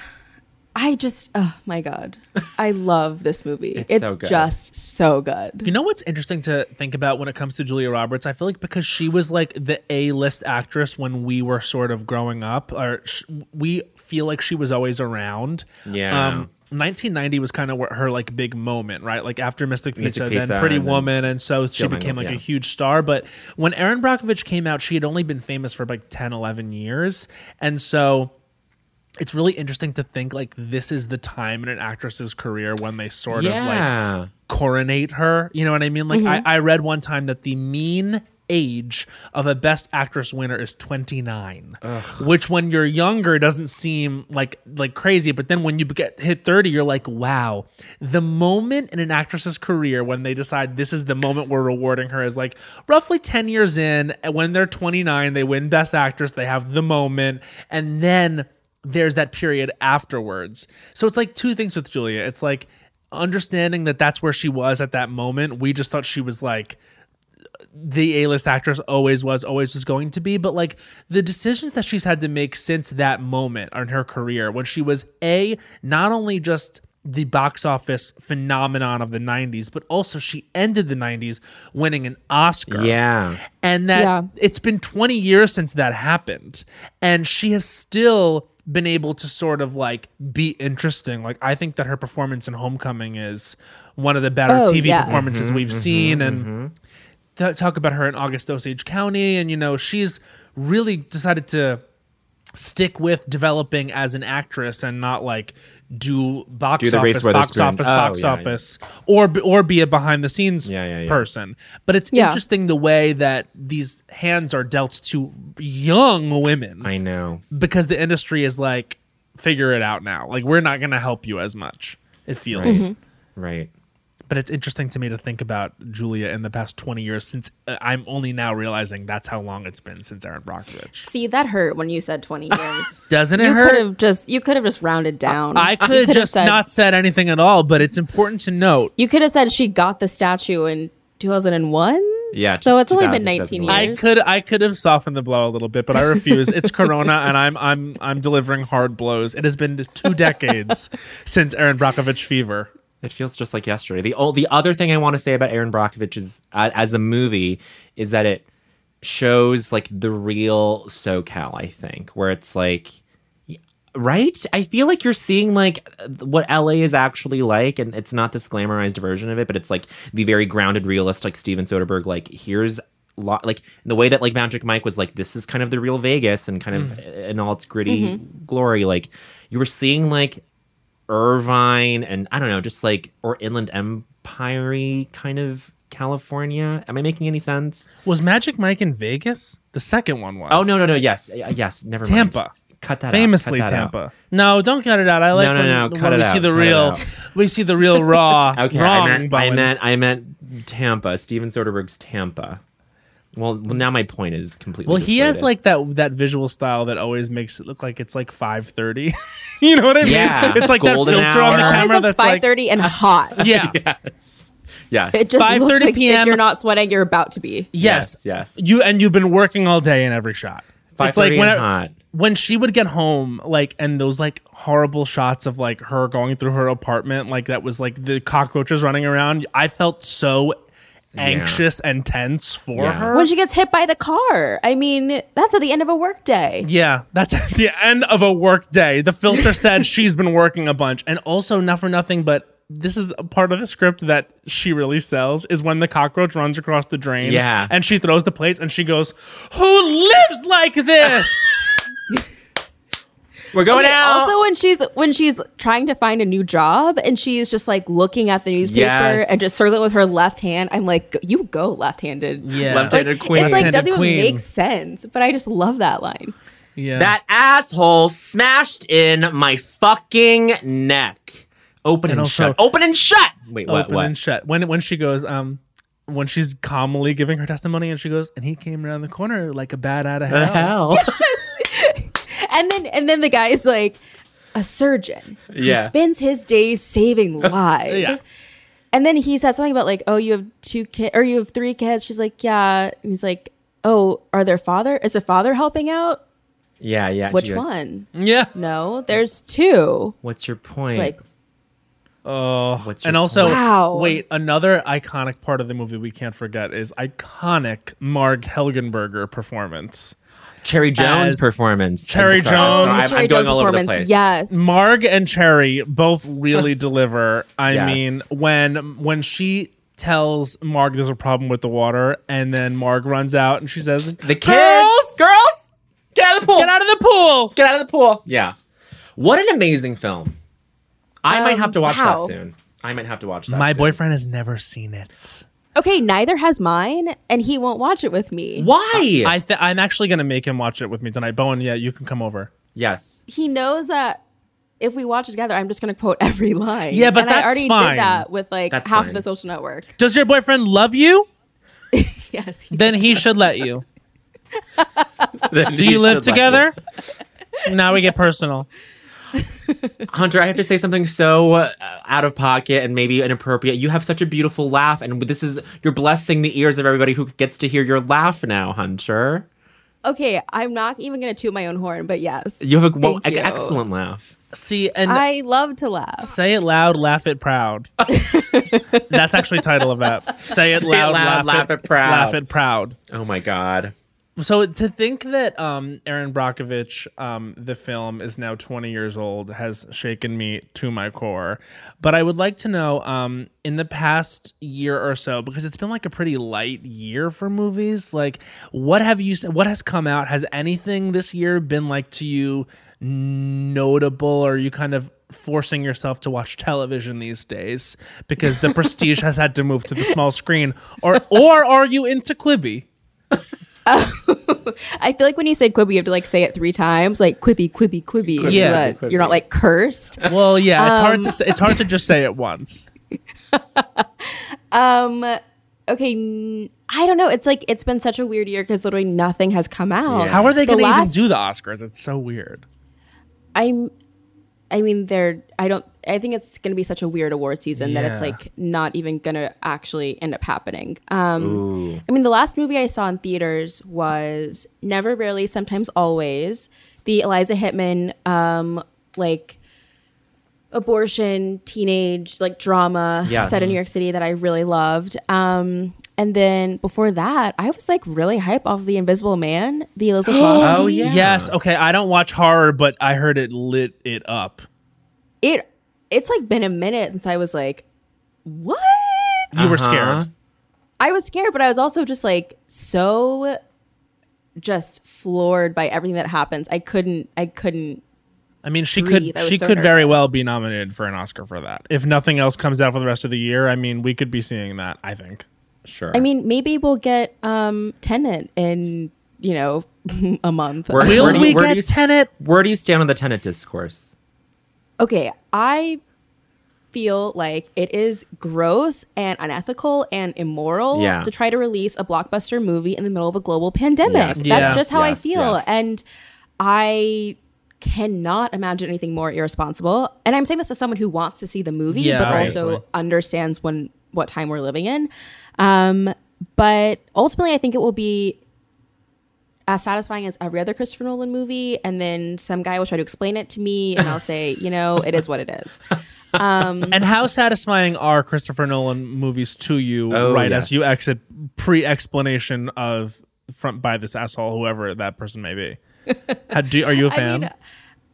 I just, oh my god, I love this movie. It's It's, so good. just so good. You know what's interesting to think about when it comes to Julia Roberts? I feel like because she was like the A list actress when we were sort of growing up, or sh- we feel like she was always around. Yeah. Um, 1990 was kind of her like big moment, right? Like after Mystic Pizza, Mystic then Pretty and then Woman, and so she Jill became Mangle, like a huge star. But when Erin Brockovich came out, she had only been famous for like 10, 11 years, and so it's really interesting to think like this is the time in an actress's career when they sort of like coronate her. You know what I mean? Like Mm-hmm. I, I read one time that the mean age of a best actress winner is 29 which when you're younger doesn't seem like like crazy but then when you get hit 30 you're like wow the moment in an actress's career when they decide this is the moment we're rewarding her is like roughly 10 years in when they're 29 they win best actress they have the moment and then there's that period afterwards. So it's like two things with Julia. It's like understanding that that's where she was at that moment. We just thought she was like the A-list actress always was, always was going to be, but like the decisions that she's had to make since that moment in her career when she was a not only just the box office phenomenon of the 90s, but also she ended the 90s winning an Oscar Yeah. and that Yeah. it's been 20 years since that happened and she has still been able to sort of like be interesting like i think that her performance in homecoming is one of the better Oh, tv yes. performances mm-hmm, we've seen mm-hmm, and mm-hmm. to talk about her in august osage county and you know she's really decided to stick with developing as an actress and not like do box Do the Reese office, box office, Oh, box yeah, yeah. office, or be- or be a behind the scenes Yeah, yeah, yeah. person. But it's Yeah. interesting the way that these hands are dealt to young women I know. because the industry is like, figure it out now. Like we're not going to help you as much. It feels. Right. Mm-hmm. Right. But it's interesting to me to think about Julia in the past 20 years since uh, I'm only now realizing that's how long it's been since Erin Brockovich. See, that hurt when you said 20 [laughs] years. Doesn't it you hurt? could have just you could have just rounded down. I You could have just said- not said anything at all, but it's important to note. You could have said she got the statue in 2001. Yeah, So it's only been 19 2001. I years. could I could have softened the blow a little bit, but I refuse. it's Corona, and I'm I'm I'm delivering hard blows. It has been two decades [laughs] since Erin Brockovich fever. It feels just like yesterday. The o- the other thing I want to say about Erin Brockovich is uh, as a movie is that it shows like the real SoCal. I think where it's like, right? I feel like you're seeing like what LA is actually like, and it's not this glamorized version of it, but it's like the very grounded, realistic Steven Soderbergh. Like here's lo- like the way that like Magic Mike was like this is kind of the real Vegas and kind of in all its gritty glory. Like you were seeing like Irvine and I don't know, just like or Inland Empire kind of California. Am I making any sense? Was Magic Mike in Vegas? The second one was. Oh no no no yes yes never mind. Tampa. Cut that out, Famously cut that out. Tampa. No, don't cut it out. I like No, no, when, no, when cut we it see out, the cut real [laughs] we see the real raw [laughs] Okay, wrong I meant I meant I meant Tampa. Steven Soderbergh's Tampa. Well, well now my point is completely. Well, he has like that that visual style that always makes it look like it's like 5:30. [laughs] you know what I mean? Yeah, [laughs] It's like golden that filter on hour. the camera looks that's like 5:30 and hot. [laughs] yeah. yes yes It just 5:30 looks like PM. if you're not sweating, you're about to be. Yes. Yes, yes. You and you've been working all day in every shot. five It's like when and I- hot. when she would get home, like, and those like horrible shots of like her going through her apartment, like that was like the cockroaches running around. I felt so anxious and tense for Yeah. her. When she gets hit by the car, I mean, that's at the end of a workday. Yeah, that's [laughs] at the end of a work day. The filter said [laughs] she's been working a bunch. And also, not for nothing, but this is a part of the script that she really sells is when the cockroach runs across the drain. Yeah. And she throws the plates and she goes, Who lives like this? [laughs] We're going Okay, out. Also, when she's when she's trying to find a new job and she's just like looking at the newspaper Yes. and just circling with her left hand, I'm like, you go left-handed. yeah. Left-handed Like, queen. It's like Left-handed doesn't even make sense, but I just love that line. yeah. That asshole smashed in my fucking neck. Open and, And also- shut. Open and shut. Wait, what? open What? and shut. When when she goes, um, when she's calmly giving her testimony and she goes, and he came around the corner like a bat out of the hell. hell? [laughs] And then and then the guy's like a surgeon Yeah. who spends his days saving [laughs] lives. Yeah. And then he says something about like, oh, you have two kids or you have three kids. She's like, yeah. And he's like, oh, are their father? Is their father helping out? yeah, yeah. Which goes, one? Yeah. No, there's two. What's your It's point? like, Oh, What's your and also, point? Wow. wait, another iconic part of the movie we can't forget is iconic Marg Helgenberger performance. Cherry Jones performance. Cherry I'm sorry, I'm sorry, Jones. I'm, Cherry I'm going Jones all over the place. Yes. Marg and Cherry both really [laughs] deliver. I Yes. mean, when when she tells Marg there's a problem with the water, and then Marg runs out and she says, The kids, Girls! girls, get out of the pool. "Get out of the pool!" Get out of the pool. Yeah. What an amazing film. I might Um, have to watch wow. that soon. I might have to watch that. My soon. boyfriend has never seen it. Okay, neither has mine, and he won't watch it with me. Why? I th- I'm actually gonna make him watch it with me tonight. Bowen, yeah, you can come over. yes. He knows that if we watch it together, I'm just going to quote [laughs] every line. Yeah, but and I already fine. did that with like That's half fine. of the social network. Does your boyfriend love you? [laughs] Yes. he- Then he should let you. [laughs] Do you live together? now we get personal. [laughs] Hunter, I have to say something so uh, out of pocket and maybe inappropriate. You have such a beautiful laugh, and this is you're blessing the ears of everybody who gets to hear your laugh now, Hunter. Okay, I'm not even going to toot my own horn, but yes. You have a well, Thank you. excellent laugh. See, and I love to laugh. say it loud, laugh it proud. [laughs] That's actually title of that. Say it Say it loud, loud, laugh, it, proud. Laugh it proud. Oh my god. So to think that um, Erin Brockovich, um, the film, is now 20 years old has shaken me to my core. But I would like to know, um, in the past year or so, because it's been like a pretty light year for movies. Like, what have you? What has come out? Has anything this year been like to you notable? Or are you kind of forcing yourself to watch television these days because the [laughs] Prestige has had to move to the small screen? Or or are you into Quibi? [laughs] [laughs] I feel like when you say Quibi, you have to like say it three times, like Quibi, Quibi, Quibi. so Yeah. that you're not like cursed. Well, yeah, it's hard to Um, say, it's hard to just say it once. [laughs] Um, okay, n- I don't know. It's like it's been such a weird year because literally nothing has come out. How are they The going to even do the Oscars? It's so weird. I'm. I mean, they're. I don't. I think it's going to be such a weird award season that it's like not even going to actually end up happening. Um, I mean, the last movie I saw in theaters was Never, Rarely, Sometimes, Always, the Eliza Hittman, um, like abortion, teenage, like drama Yes. set in New York City that I really loved. Um, and then before that, I was like really hype off The Invisible Man, the Elisabeth [gasps] Moss Oh, movie. yeah. Yes. Okay. I don't watch horror, but I heard it lit it up. It it's like been a minute since I was like, what? You were Uh-huh. scared. I was scared, but I was also just like so just floored by everything that happens. I couldn't I couldn't I mean, she Breathe. could I was she so could very nervous. well be nominated for an Oscar for that. If nothing else comes out for the rest of the year, I mean, we could be seeing that. I think. Sure. I mean, maybe we'll get um Tenet in, you know, [laughs] a month. Where- Will where do you- we get you s- Where do you stand on the Tenet discourse? okay, I feel like it is gross and unethical and immoral Yeah. to try to release a blockbuster movie in the middle of a global pandemic. Yes. That's Yeah. just how I feel. yes. And I cannot imagine anything more irresponsible. And I'm saying this as someone who wants to see the movie, Yeah, but obviously. also understands when what time we're living in. Um, but ultimately, I think it will be as satisfying as every other Christopher Nolan movie. And then some guy will try to explain it to me, and I'll say, you know, [laughs] it is what it is. Um, [laughs] And how satisfying are Christopher Nolan movies to you? Oh, right yes. as you exit pre-explanation of front by this asshole, whoever that person may be. [laughs] How do, are you a fan? mean,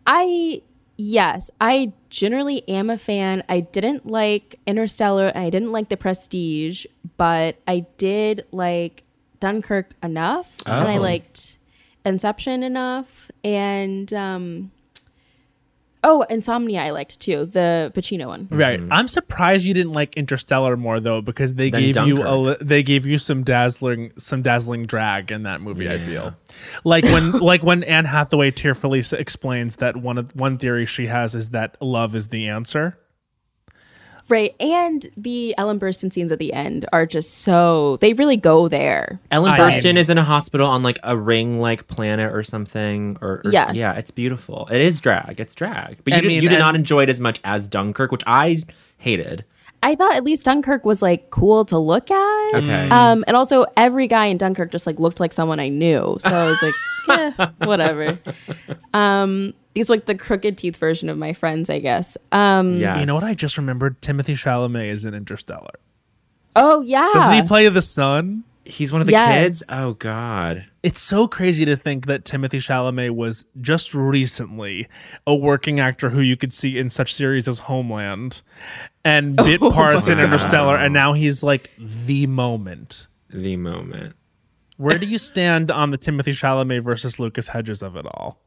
I yes, I generally am a fan. I didn't like Interstellar and I didn't like The Prestige, but I did like Dunkirk enough, and I Oh. liked Inception enough, and um, oh, Insomnia I liked too, the Pacino one. Right. Mm-hmm. I'm surprised you didn't like Interstellar more though, because they Than gave you a they gave you some dazzling some dazzling drag in that movie. I feel like when [laughs] like when Anne Hathaway tearfully s- explains that one of one theory she has is that love is the answer. Right, and the Ellen Burstyn scenes at the end are just so they really go there. Ellen I- Burstyn is in a hospital on like a ring like planet or something. Or, or- Yes. yeah, it's beautiful. It is drag. It's drag. But you, did, mean, you did not enjoy it as much as Dunkirk, which I hated. I thought at least Dunkirk was like cool to look at. Okay. Um, and also every guy in Dunkirk just like looked like someone I knew. So I was like, [laughs] yeah, whatever. [laughs] Um, these were like the crooked teeth version of my friends, I guess. Um, yeah. You know what I just remembered? Timothy Chalamet is in Interstellar. oh yeah. Doesn't he play the son? He's one of the Yes. kids. Oh God. It's so crazy to think that Timothy Chalamet was just recently a working actor who you could see in such series as Homeland and [laughs] bit parts in Interstellar, and now he's like the moment. The moment. Where do you stand on the Timothy Chalamet versus Lucas Hedges of it all?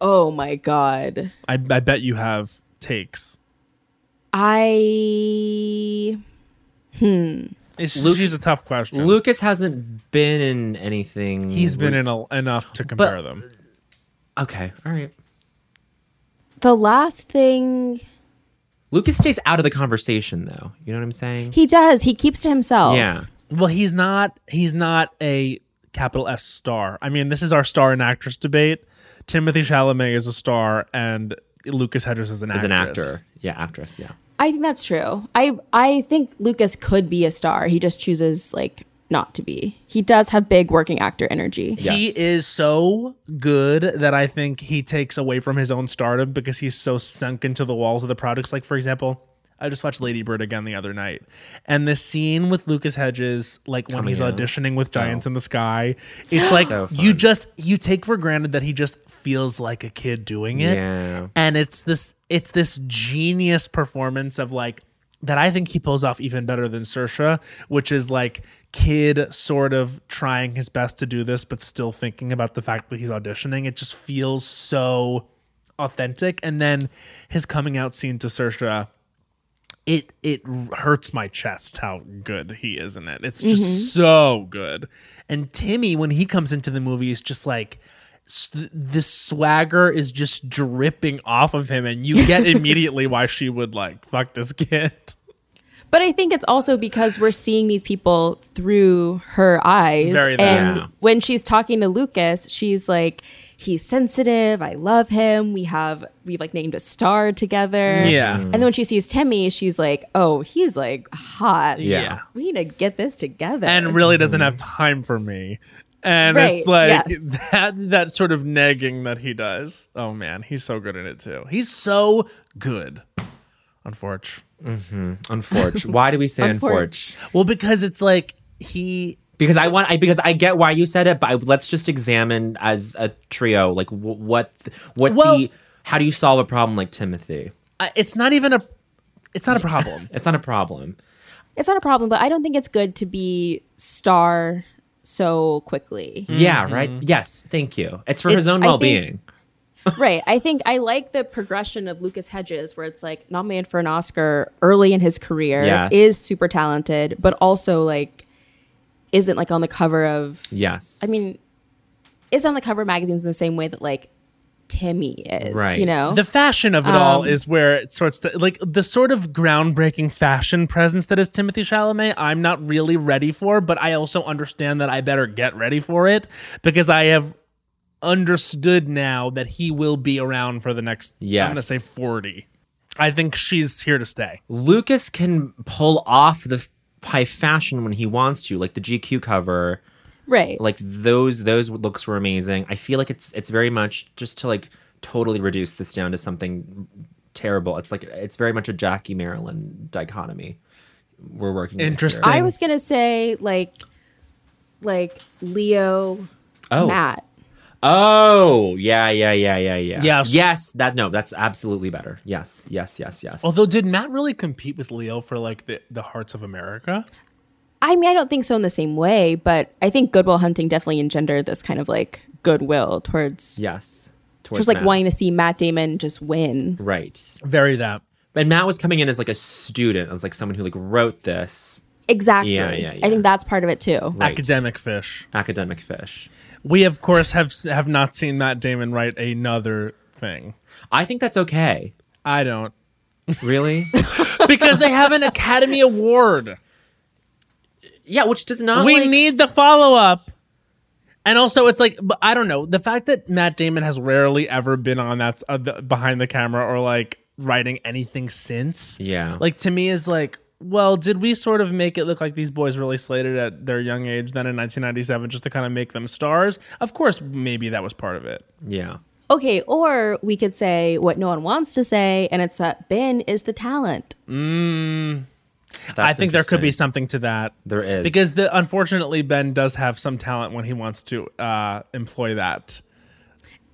Oh my god. I, I bet you have takes. I hmm. It's, Luke- she's a tough question. Lucas hasn't been in anything. He's been with- in a, enough to compare them. Okay. All right. the last thing Lucas stays out of the conversation though. You know what I'm saying? he does, he keeps to himself. yeah. Well, he's not. He's not a capital S star. I mean, this is our star and actress debate. Timothy Chalamet is a star, and Lucas Hedges is an As an actor. Yeah, actress. Yeah. I think that's true. I I think Lucas could be a star. He just chooses like not to be. He does have big working actor energy. He is so good that I think he takes away from his own stardom because he's so sunk into the walls of the products. Like, for example, I just watched Lady Bird again the other night, and the scene with Lucas Hedges, like when Coming he's out. auditioning with Giants in the Sky, it's [gasps] like So you just you take for granted that he just feels like a kid doing it, Yeah. and it's this it's this genius performance of like that I think he pulls off even better than Saoirse, which is like kid sort of trying his best to do this, but still thinking about the fact that he's auditioning. It just feels so authentic. And then his coming out scene to Saoirse, it it hurts my chest how good he is in it. It's just mm-hmm. so good. And Timmy, when he comes into the movie, is just like this swagger is just dripping off of him, and you get [laughs] immediately why she would like fuck this kid. But I think it's also because we're seeing these people through her eyes. Very and Yeah. when she's talking to Lucas, she's like, he's sensitive. I love him. We have, we've like named a star together. Yeah. Mm. And then when she sees Timmy, she's like, oh, he's like hot. Yeah. We need to get this together. and really doesn't have mm. time for me. And it's like yes. that that sort of nagging that he does. Oh man, he's so good in it too. He's so good. Unfortunately. Mm-hmm. Unfortunate. Why do we say Unfor- unfortunate? Well, because it's like he Because I want, I because I get why you said it, but I, let's just examine as a trio, like w- what, what Well- the, how do you solve a problem like Timothy? I- it's not even a it's not a problem. [laughs] It's not a problem. it's not a problem, but I don't think it's good to be star so quickly. Yeah, mm-hmm. right. Yes, thank you. It's for his own well-being. [laughs] right. I think I like the progression of Lucas Hedges, where it's like nominated for an Oscar early in his career, Yes. is super talented, but also like isn't like on the cover of. yes. I mean, is on the cover of magazines in the same way that like Timmy is. Right. You know. The fashion of it all Um, is where it sorts the, like the sort of groundbreaking fashion presence that is Timothée Chalamet. I'm not really ready for, but I also understand that I better get ready for it because I have understood now that he will be around for the next. Yeah, I'm gonna say forty. I think she's here to stay. Lucas can pull off the f- high fashion when he wants to, like the GQ cover. right. Like those those looks were amazing. I feel like it's it's very much just to like totally reduce this down to something terrible. It's like it's very much a Jackie Marilyn dichotomy. We're working. with. Interesting. I was gonna say like, like Leo, Oh. Matt. Oh, yeah, yeah, yeah, yeah, yeah. Yes. Yes, that no, that's absolutely better. Yes, yes, yes, yes. Although, did Matt really compete with Leo for like the the Hearts of America? I mean, I don't think so in the same way, but I think Good Will Hunting definitely engendered this kind of like goodwill towards yes. Towards just like Matt. wanting to see Matt Damon just win. Right. Very that. But Matt was coming in as like a student, as like someone who like wrote this Exactly. Yeah, yeah, yeah. I think that's part of it too. Right. Academic fish. academic fish. We of course have have not seen Matt Damon write another thing. I think that's okay. I don't Really? [laughs] [laughs] because they have an Academy Award. yeah, which does not we like, need the follow up. And also, it's like but I don't know the fact that Matt Damon has rarely ever been on that uh, the, behind the camera or like writing anything since. Yeah. Like to me is like, well, did we sort of make it look like these boys really slated at their young age then in 1997 just to kind of make them stars? Of course, maybe that was part of it. yeah. Okay, or we could say what no one wants to say, and it's that Ben is the talent. That's I think there could be something to that. There is. because the unfortunately Ben does have some talent when he wants to uh, employ that.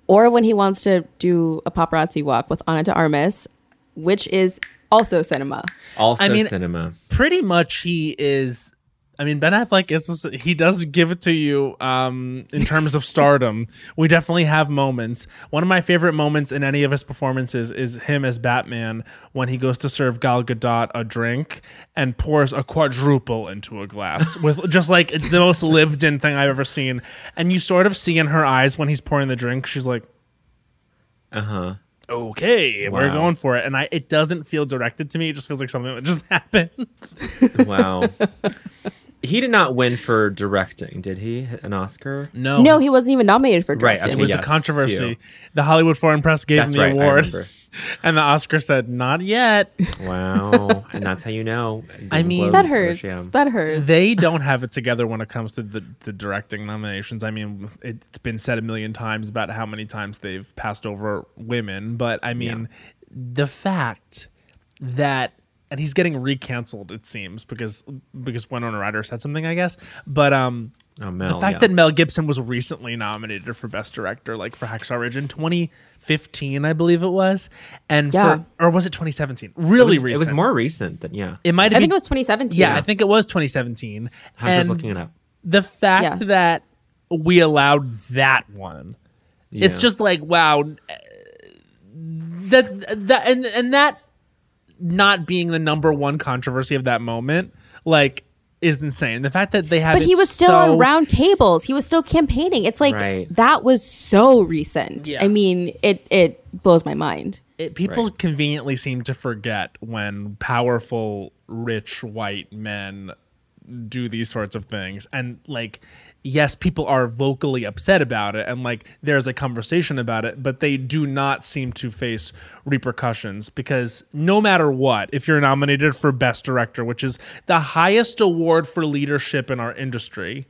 Or when he wants to do a paparazzi walk with Ana de Armas, which is also cinema. also I mean- cinema. Pretty much, he is. I mean, Ben Affleck is. He does give it to you um, in terms of stardom. [laughs] We definitely have moments. One of my favorite moments in any of his performances is him as Batman when he goes to serve Gal Gadot a drink and pours a quadruple into a glass [laughs] with just like the most lived-in thing I've ever seen. And you sort of see in her eyes when he's pouring the drink, she's like. Uh-huh. Okay, we're going for it. And I it doesn't feel directed to me. It just feels like something that just [laughs] happened. Wow. [laughs] he did not win for directing, did he? An Oscar? No. No, he wasn't even nominated for directing. Right, directing. it was yes, a controversy. phew. The Hollywood Foreign Press gave That's him the right. I award. [laughs] remember. [laughs] And the Oscar said, not yet. Wow. [laughs] and that's how you know. I mean- That hurts. That hurts. they [laughs] don't have it together when it comes to the, the directing nominations. I mean, it's been said a million times about how many times they've passed over women. But I mean, the fact that and he's getting recanceled. It seems because because Winona Ryder said something, I guess. But um, Oh, Mel. the fact yeah. that Mel Gibson was recently nominated for Best Director, like for Hacksaw Ridge in 2015, I believe it was, and Yeah. for or was it 2017? it Really was, recent. it was more recent than yeah. It might I have think been. it was 2017. yeah, I think it was 2017. Hunter's and looking it up. the fact Yes. that we allowed that one it's just like wow that that and and that not being the number one controversy of that moment like is insane the fact that they have But it he was still so- on round tables. He was still campaigning. It's like Right. that was so recent. Yeah. I mean, it it blows my mind. it, people Right. conveniently seem to forget when powerful rich white men do these sorts of things and like yes people are vocally upset about it and like there's a conversation about it but they do not seem to face repercussions because no matter what if you're nominated for best director which is the highest award for leadership in our industry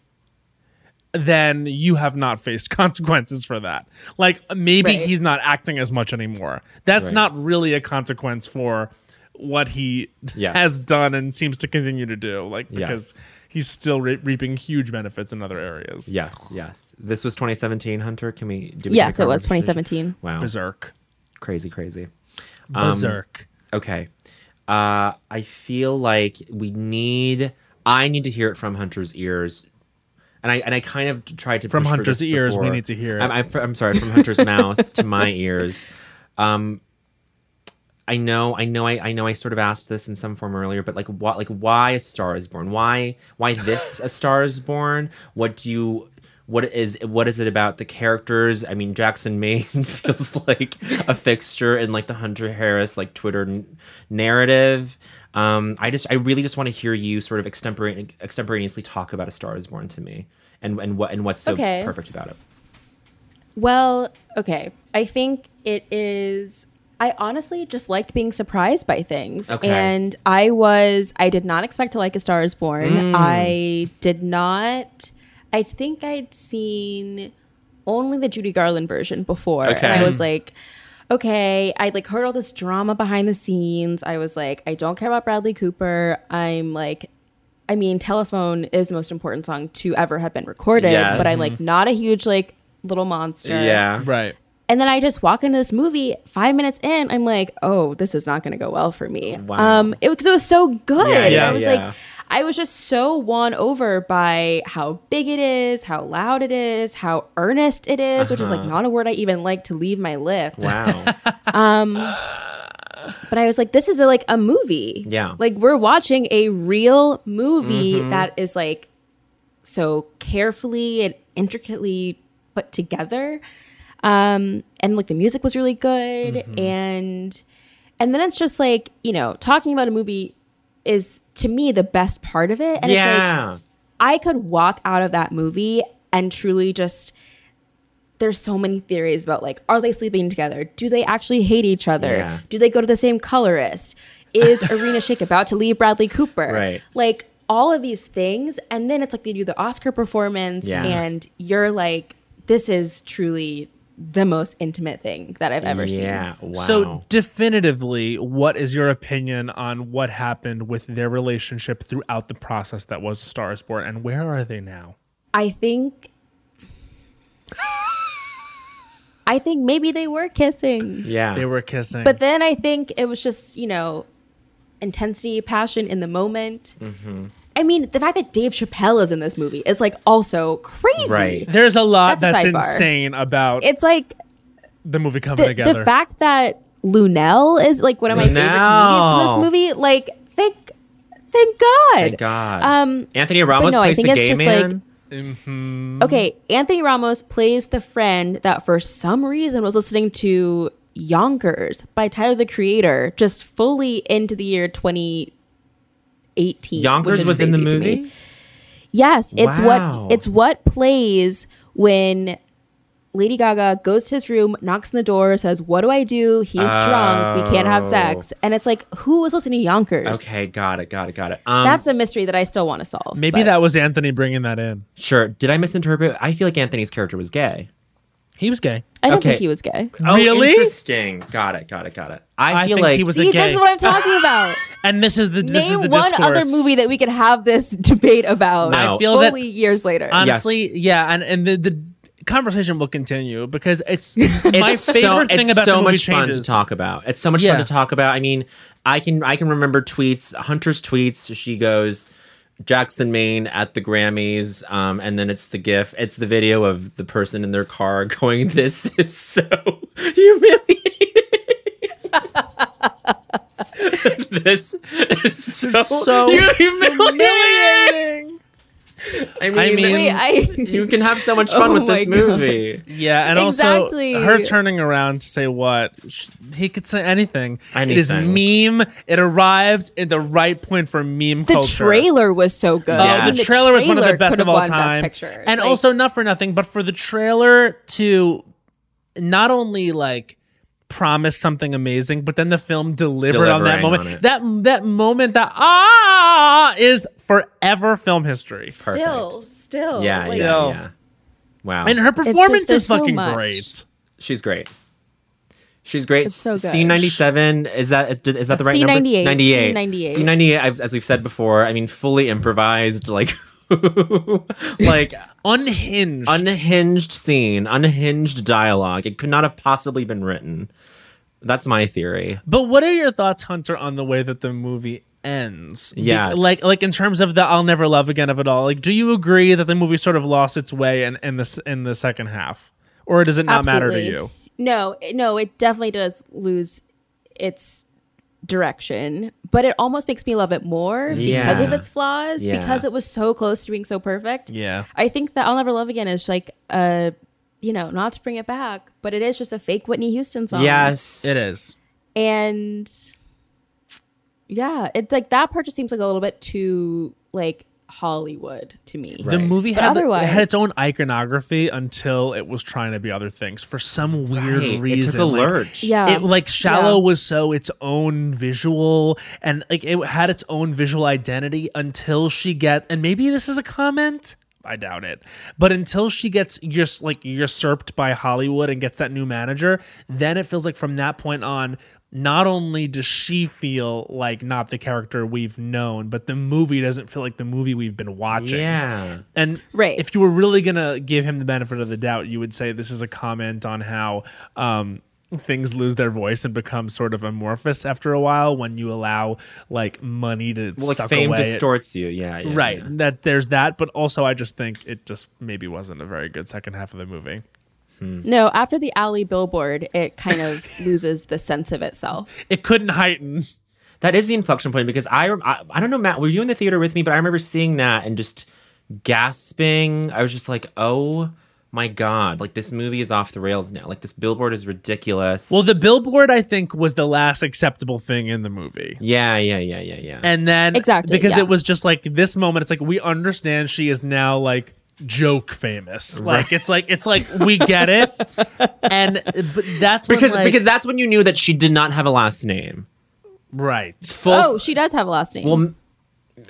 then you have not faced [laughs] consequences for that. Like maybe Right. he's not acting as much anymore. That's Right. not really a consequence for what he has done and seems to continue to do. Like Yes. Because he's still re- reaping huge benefits in other areas. Yes, yes. This was 2017. Hunter, can we? Do we Yes, it was 2017. Wow, Berserk. crazy, crazy. Um, Berserk. Okay. Uh, I feel like we need. I need to hear it from Hunter's ears, and I and I kind of tried to From push for Hunter's this ears, we need to hear it. I'm, I'm, I'm sorry, from Hunter's [laughs] mouth to my ears. Um, I know, I know, I, I know. I sort of asked this in some form earlier, but like, what, like, why a Star is Born? Why, why this a Star is Born? What do you? What is what is it about the characters? I mean, Jackson Maine [laughs] feels like a fixture in like the Hunter Harris like Twitter n- narrative. Um, I just, I really just want to hear you sort of extemporane- extemporaneously talk about a Star is Born to me, and and what and what's so Okay. perfect about it. Well, okay. I think it is. I honestly just liked being surprised by things. Okay. And I was, I did not expect to like A Star is Born. Mm. I did not, I think I'd seen only the Judy Garland version before. And I was like, okay, I like heard all this drama behind the scenes. I was like, I don't care about Bradley Cooper. I'm like, I mean, Telephone is the most important song to ever have been recorded, Yes. but I'm like not a huge like little monster. Yeah, Right. And then I just walk into this movie. Five minutes in, I'm like, "Oh, this is not going to go well for me." Wow. Um, it because it was so good. Yeah, yeah, I was yeah. like, I was just so won over by how big it is, how loud it is, how earnest it is, which is like not a word I even like to leave my lips. wow. [laughs] [laughs] um, But I was like, this is a, like a movie. Yeah. Like we're watching a real movie Mm-hmm. that is like so carefully and intricately put together. Um, and like the music was really good. Mm-hmm. And and then it's just like, you know, talking about a movie is to me the best part of it. And it's like yeah. I could walk out of that movie and truly just there's so many theories about like are they sleeping together? Do they actually hate each other? Yeah. Do they go to the same colorist? Is [laughs] Irina Shayk about to leave Bradley Cooper? Right. Like all of these things and then it's like they do the Oscar performance Yeah. and you're like this is truly the most intimate thing that I've ever seen. Yeah. Wow. So definitively, what is your opinion on what happened with their relationship throughout the process that was a Star is Born, and where are they now? I think I think maybe they were kissing. yeah. They were kissing. But then I think it was just, you know, intensity, passion in the moment. Mm-hmm. I mean, the fact that Dave Chappelle is in this movie is like also crazy. Right. There's a lot that's, that's a insane about it's like the movie coming the, together. The fact that Lunel is like one of my favorite comedians in this movie, like thank thank God. Thank God. Um Anthony Ramos no, plays I think the it's gay just man. Like, mm-hmm. Okay, Anthony Ramos plays the friend that for some reason was listening to Yonkers by Tyler the Creator just fully into the year 20- 18. Yonkers was in the movie? Yes, it's wow. what it's what plays when Lady Gaga goes to his room, knocks on the door, says, "What do I do? He's oh. drunk. We can't have oh. sex." And it's like, who was listening to Yonkers? Okay, got it, got it, got it. Um, That's a mystery that I still want to solve. Maybe but. that was Anthony bringing that in. Sure. Did I misinterpret? I feel like Anthony's character was gay. He was gay. I don't Okay. think he was gay. Oh, Really? interesting. Got it. Got it. Got it. I, I feel think like he was a gay. this is what I'm talking about. [laughs] and this is the this is Name the one discourse. other movie that we could have this [laughs] debate about. No. I feel that fully years later. honestly, yeah, and and the the conversation will continue because it's [laughs] my favorite so, thing it's about so the movie much fun to talk about. It's so much Yeah. fun to talk about. I mean, I can I can remember tweets. Hunter's tweets. She goes. Jackson Maine at the Grammys, um, and then it's the GIF. It's the video of the person in their car [laughs] going, "This is so humiliating." [laughs] this is so, so humiliating. I mean, I mean- Wait, I you can have so much fun [laughs] Oh with this God. movie. Yeah, and Exactly. also her turning around to say what Sh- he could say anything. It is meme. It arrived at the right point for meme the culture. trailer was so good. Oh, Yeah. the trailer was one of the best of all time. And Like, also, not for nothing, but for the trailer to not only like promise something amazing, but then the film delivered on that moment. on. That that moment that ah is forever film history. still, still, Yeah, like, yeah, Still. yeah. Wow. And her performance there's is fucking much. great. She's great. She's great. It's so good. C ninety seven is that is, is that the right C98, number? Ninety eight. C98. C ninety eight. As we've said before, I mean, fully improvised, like, [laughs] [laughs] like Unhinged. unhinged scene, unhinged dialogue. It could not have possibly been written. That's my theory. But what are your thoughts, Hunter, on the way that the movie ends? Be- like like in terms of the "I'll never love again" of it all. Like, do you agree that the movie sort of lost its way in in the s- in the second half, or does it not matter to you? No, no, it definitely does lose its direction, but it almost makes me love it more because of its flaws, Yeah. because it was so close to being so perfect. Yeah. I think that I'll Never Love Again is like a, you know, not to bring it back, but it is just a fake Whitney Houston song. Yes, It is. And yeah, it's like that part just seems like a little bit too like Hollywood to me. The movie had, the- it had its own iconography until it was trying to be other things for some weird Right. reason. It took a like, lurch. Yeah. it like shallow Yeah. was so its own visual and like it had its own visual identity until she get and maybe this is a comment I doubt it. But until she gets just like usurped by Hollywood and gets that new manager, then it feels like from that point on, not only does she feel like not the character we've known, but the movie doesn't feel like the movie we've been watching. Yeah. And Right. if you were really gonna give him the benefit of the doubt, you would say this is a comment on how um, things lose their voice and become sort of amorphous after a while when you allow like money to Well, like fame away at- distorts you. Yeah. yeah right. yeah. That there's that, but also I just think it just maybe wasn't a very good second half of the movie. Hmm. No, after the Ally billboard, it kind of [laughs] loses the sense of itself. It couldn't heighten. That is the inflection point because I, I I don't know Matt were you in the theater with me but I remember seeing that and just gasping I was just like oh my god like this movie is off the rails now like this billboard is ridiculous Well, the billboard I think was the last acceptable thing in the movie. yeah yeah yeah yeah yeah And then Exactly, because yeah. it was just like this moment, it's like we understand she is now like joke famous. Like it's like it's like we get it. [laughs] and but that's when, because like- because that's when you knew that she did not have a last name right. full Oh, she does have a last name. well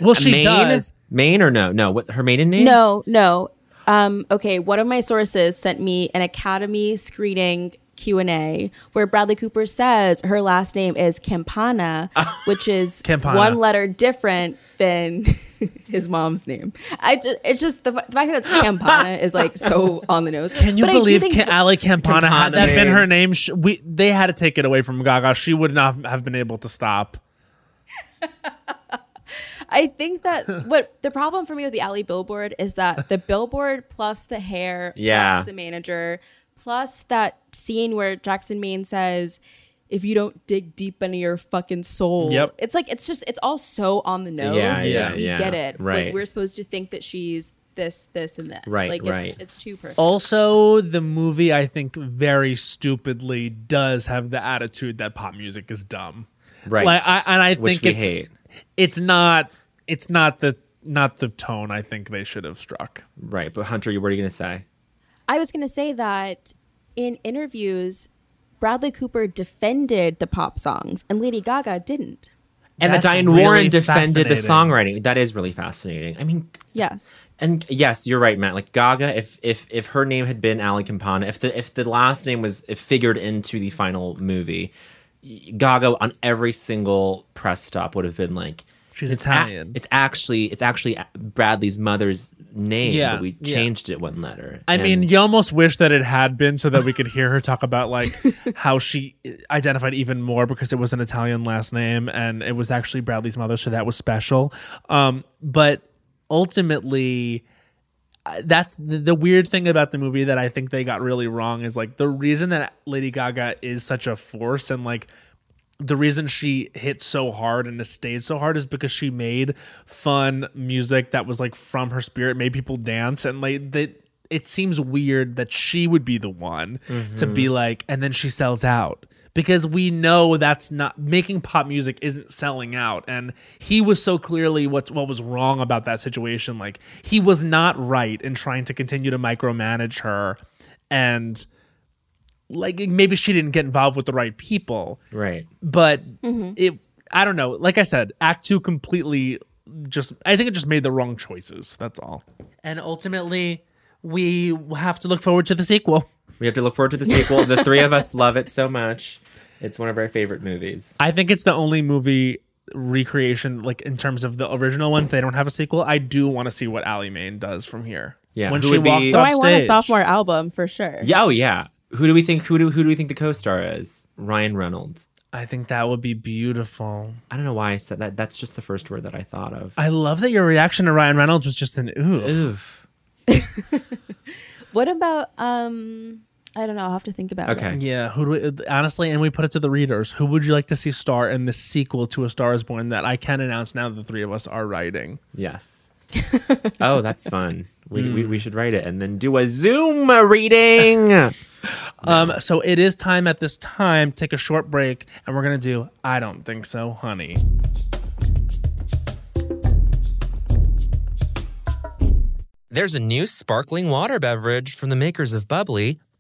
Well, she Maine does. Maine or no no what her maiden name No, no. Um, okay, one of my sources sent me an Academy screening Q&A where Bradley Cooper says her last name is Campana, [laughs] which is Campana. one letter different than [laughs] his mom's name. I just, it's just the, the fact that it's Campana [laughs] is like so on the nose. Can you But believe think Ca- Ally Campana had Campana that been her name? Sh- we they had to take it away from Gaga. She would not have been able to stop. [laughs] I think that what the problem for me with the Ally billboard is that the billboard plus the hair, Yeah. plus the manager, plus that scene where Jackson Maine says, "If you don't dig deep into your fucking soul," Yep. it's like it's just it's all so on the nose. Yeah, It's yeah, like we yeah. get it. Right. Like we're supposed to think that she's this, this, and this. Right, like right. It's, it's too perfect. Also, the movie I think very stupidly does have the attitude that pop music is dumb. right Like, I, and I which think we it's hate it's not it's not the not the tone I think they should have struck. right but Hunter what are you gonna say I was going to say that in interviews, Bradley Cooper defended the pop songs, and Lady Gaga didn't. and that Diane really Warren defended the songwriting that is really fascinating I mean Yes. And yes, you're right, Matt. Like Gaga, if if if her name had been Ally Campana, if the if the last name was if figured into the final movie, Gaga on every single press stop would have been like, She's it's a- Italian. it's actually it's actually Bradley's mother's name, Yeah, but we yeah. changed it one letter. I mean, you almost wish that it had been so that we could hear her talk about like [laughs] how she identified even more because it was an Italian last name and it was actually Bradley's mother, so that was special. Um, but ultimately, that's the, the weird thing about the movie that I think they got really wrong is like the reason that Lady Gaga is such a force and like the reason she hit so hard and has stayed so hard is because she made fun music that was like from her spirit, made people dance, and like that. It seems weird that she would be the one to be mm-hmm. like, and then she sells out because we know that's not making pop music isn't selling out, and he was so clearly what what was wrong about that situation. Like he was not right in trying to continue to micromanage her, and like maybe she didn't get involved with the right people right. but mm-hmm. it i don't know like i said act 2 completely just i think it just made the wrong choices that's all and ultimately we have to look forward to the sequel We have to look forward to the sequel. the three of us love it so much. It's one of our favorite movies. i think it's the only movie recreation like in terms of the original ones they don't have a sequel i do want to see what Ally Maine does from here Yeah, when who she would be- walked Oh, Oh, off I want a sophomore album for sure. Yeah, oh yeah. Who do we think? Who do who do we think the co-star is? Ryan Reynolds. i think that would be beautiful I don't know why I said that. That's just the first word that I thought of. i love that your reaction to ryan reynolds was just an ooh Oof. [laughs] What about um? I don't know. I'll have to think about it. Okay. Yeah, who do we, honestly, and we put it to the readers. Who would you like to see star in the sequel to A Star Is Born that I can announce now? That the three of us are writing. Yes. [laughs] oh, that's fun. We, we we should write it and then do a Zoom reading. [laughs] [laughs] Um, so it is time at this time. Take a short break, and we're gonna do. I don't think so, honey. There's a new sparkling water beverage from the makers of Bubly,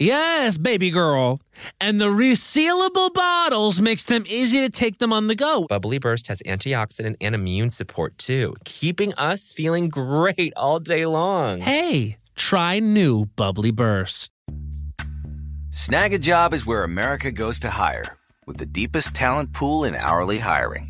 Yes, baby girl. And the resealable bottles makes them easy to take them on the go. Bubly Burst has antioxidant and immune support too, keeping us feeling great all day long. Hey, try new Bubly Burst. Snagajob is where America goes to hire, with the deepest talent pool in hourly hiring.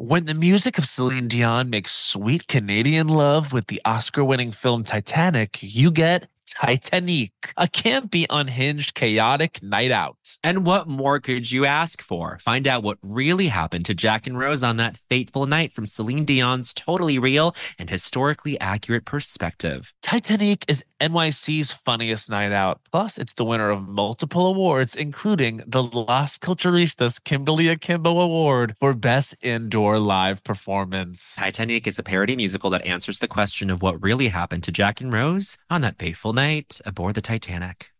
When the music of Celine Dion makes sweet Canadian love with the Oscar winning film Titanic, you get Titanic, a campy, unhinged, chaotic night out. And what more could you ask for? Find out what really happened to Jack and Rose on that fateful night from Celine Dion's totally real and historically accurate perspective. Titanic is NYC's funniest night out. Plus, it's the winner of multiple awards, including the Las Culturistas Kimberly Akimbo Award for Best Indoor Live Performance. Titanic is a parody musical that answers the question of what really happened to Jack and Rose on that fateful night aboard the Titanic.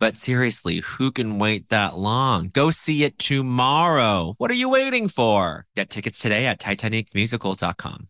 But seriously, who can wait that long? Go see it tomorrow. What are you waiting for? Get tickets today at TitanicMusical.com.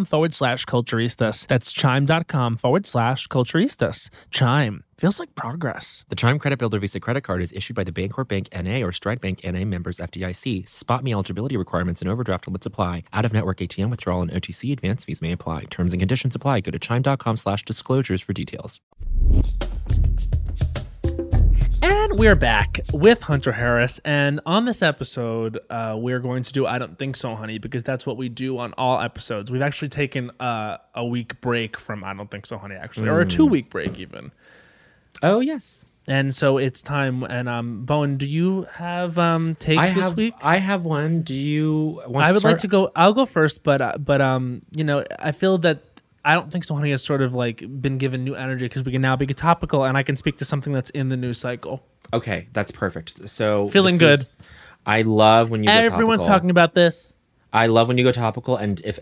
forward slash culturistas. That's chime.com forward slash culturistas. Chime feels like progress. The Chime Credit Builder Visa credit card is issued by the Bancorp Bank NA or Stride Bank NA members FDIC. SpotMe eligibility requirements and overdraft limits apply. Out of network ATM withdrawal and OTC advance fees may apply. Terms and conditions apply. Go to chime.com slash disclosures for details. And we're back with Hunter Harris. And on this episode, uh, we're going to do I Don't Think So, Honey, because that's what we do on all episodes. We've actually taken uh, a week break from I Don't Think So, Honey, actually, or a two week break even. Oh yes. And so it's time. And um, Bowen, do you have um, takes I this have week? I have one. Do you want I would like to go. I'll go first, but uh, but um, you know, I feel that I don't think so. Honey has sort of like been given new energy because we can now be topical, and I can speak to something that's in the news cycle. Okay, that's perfect. So Feeling good. is- I love when you Everyone's talking about this. I love when you go topical, and if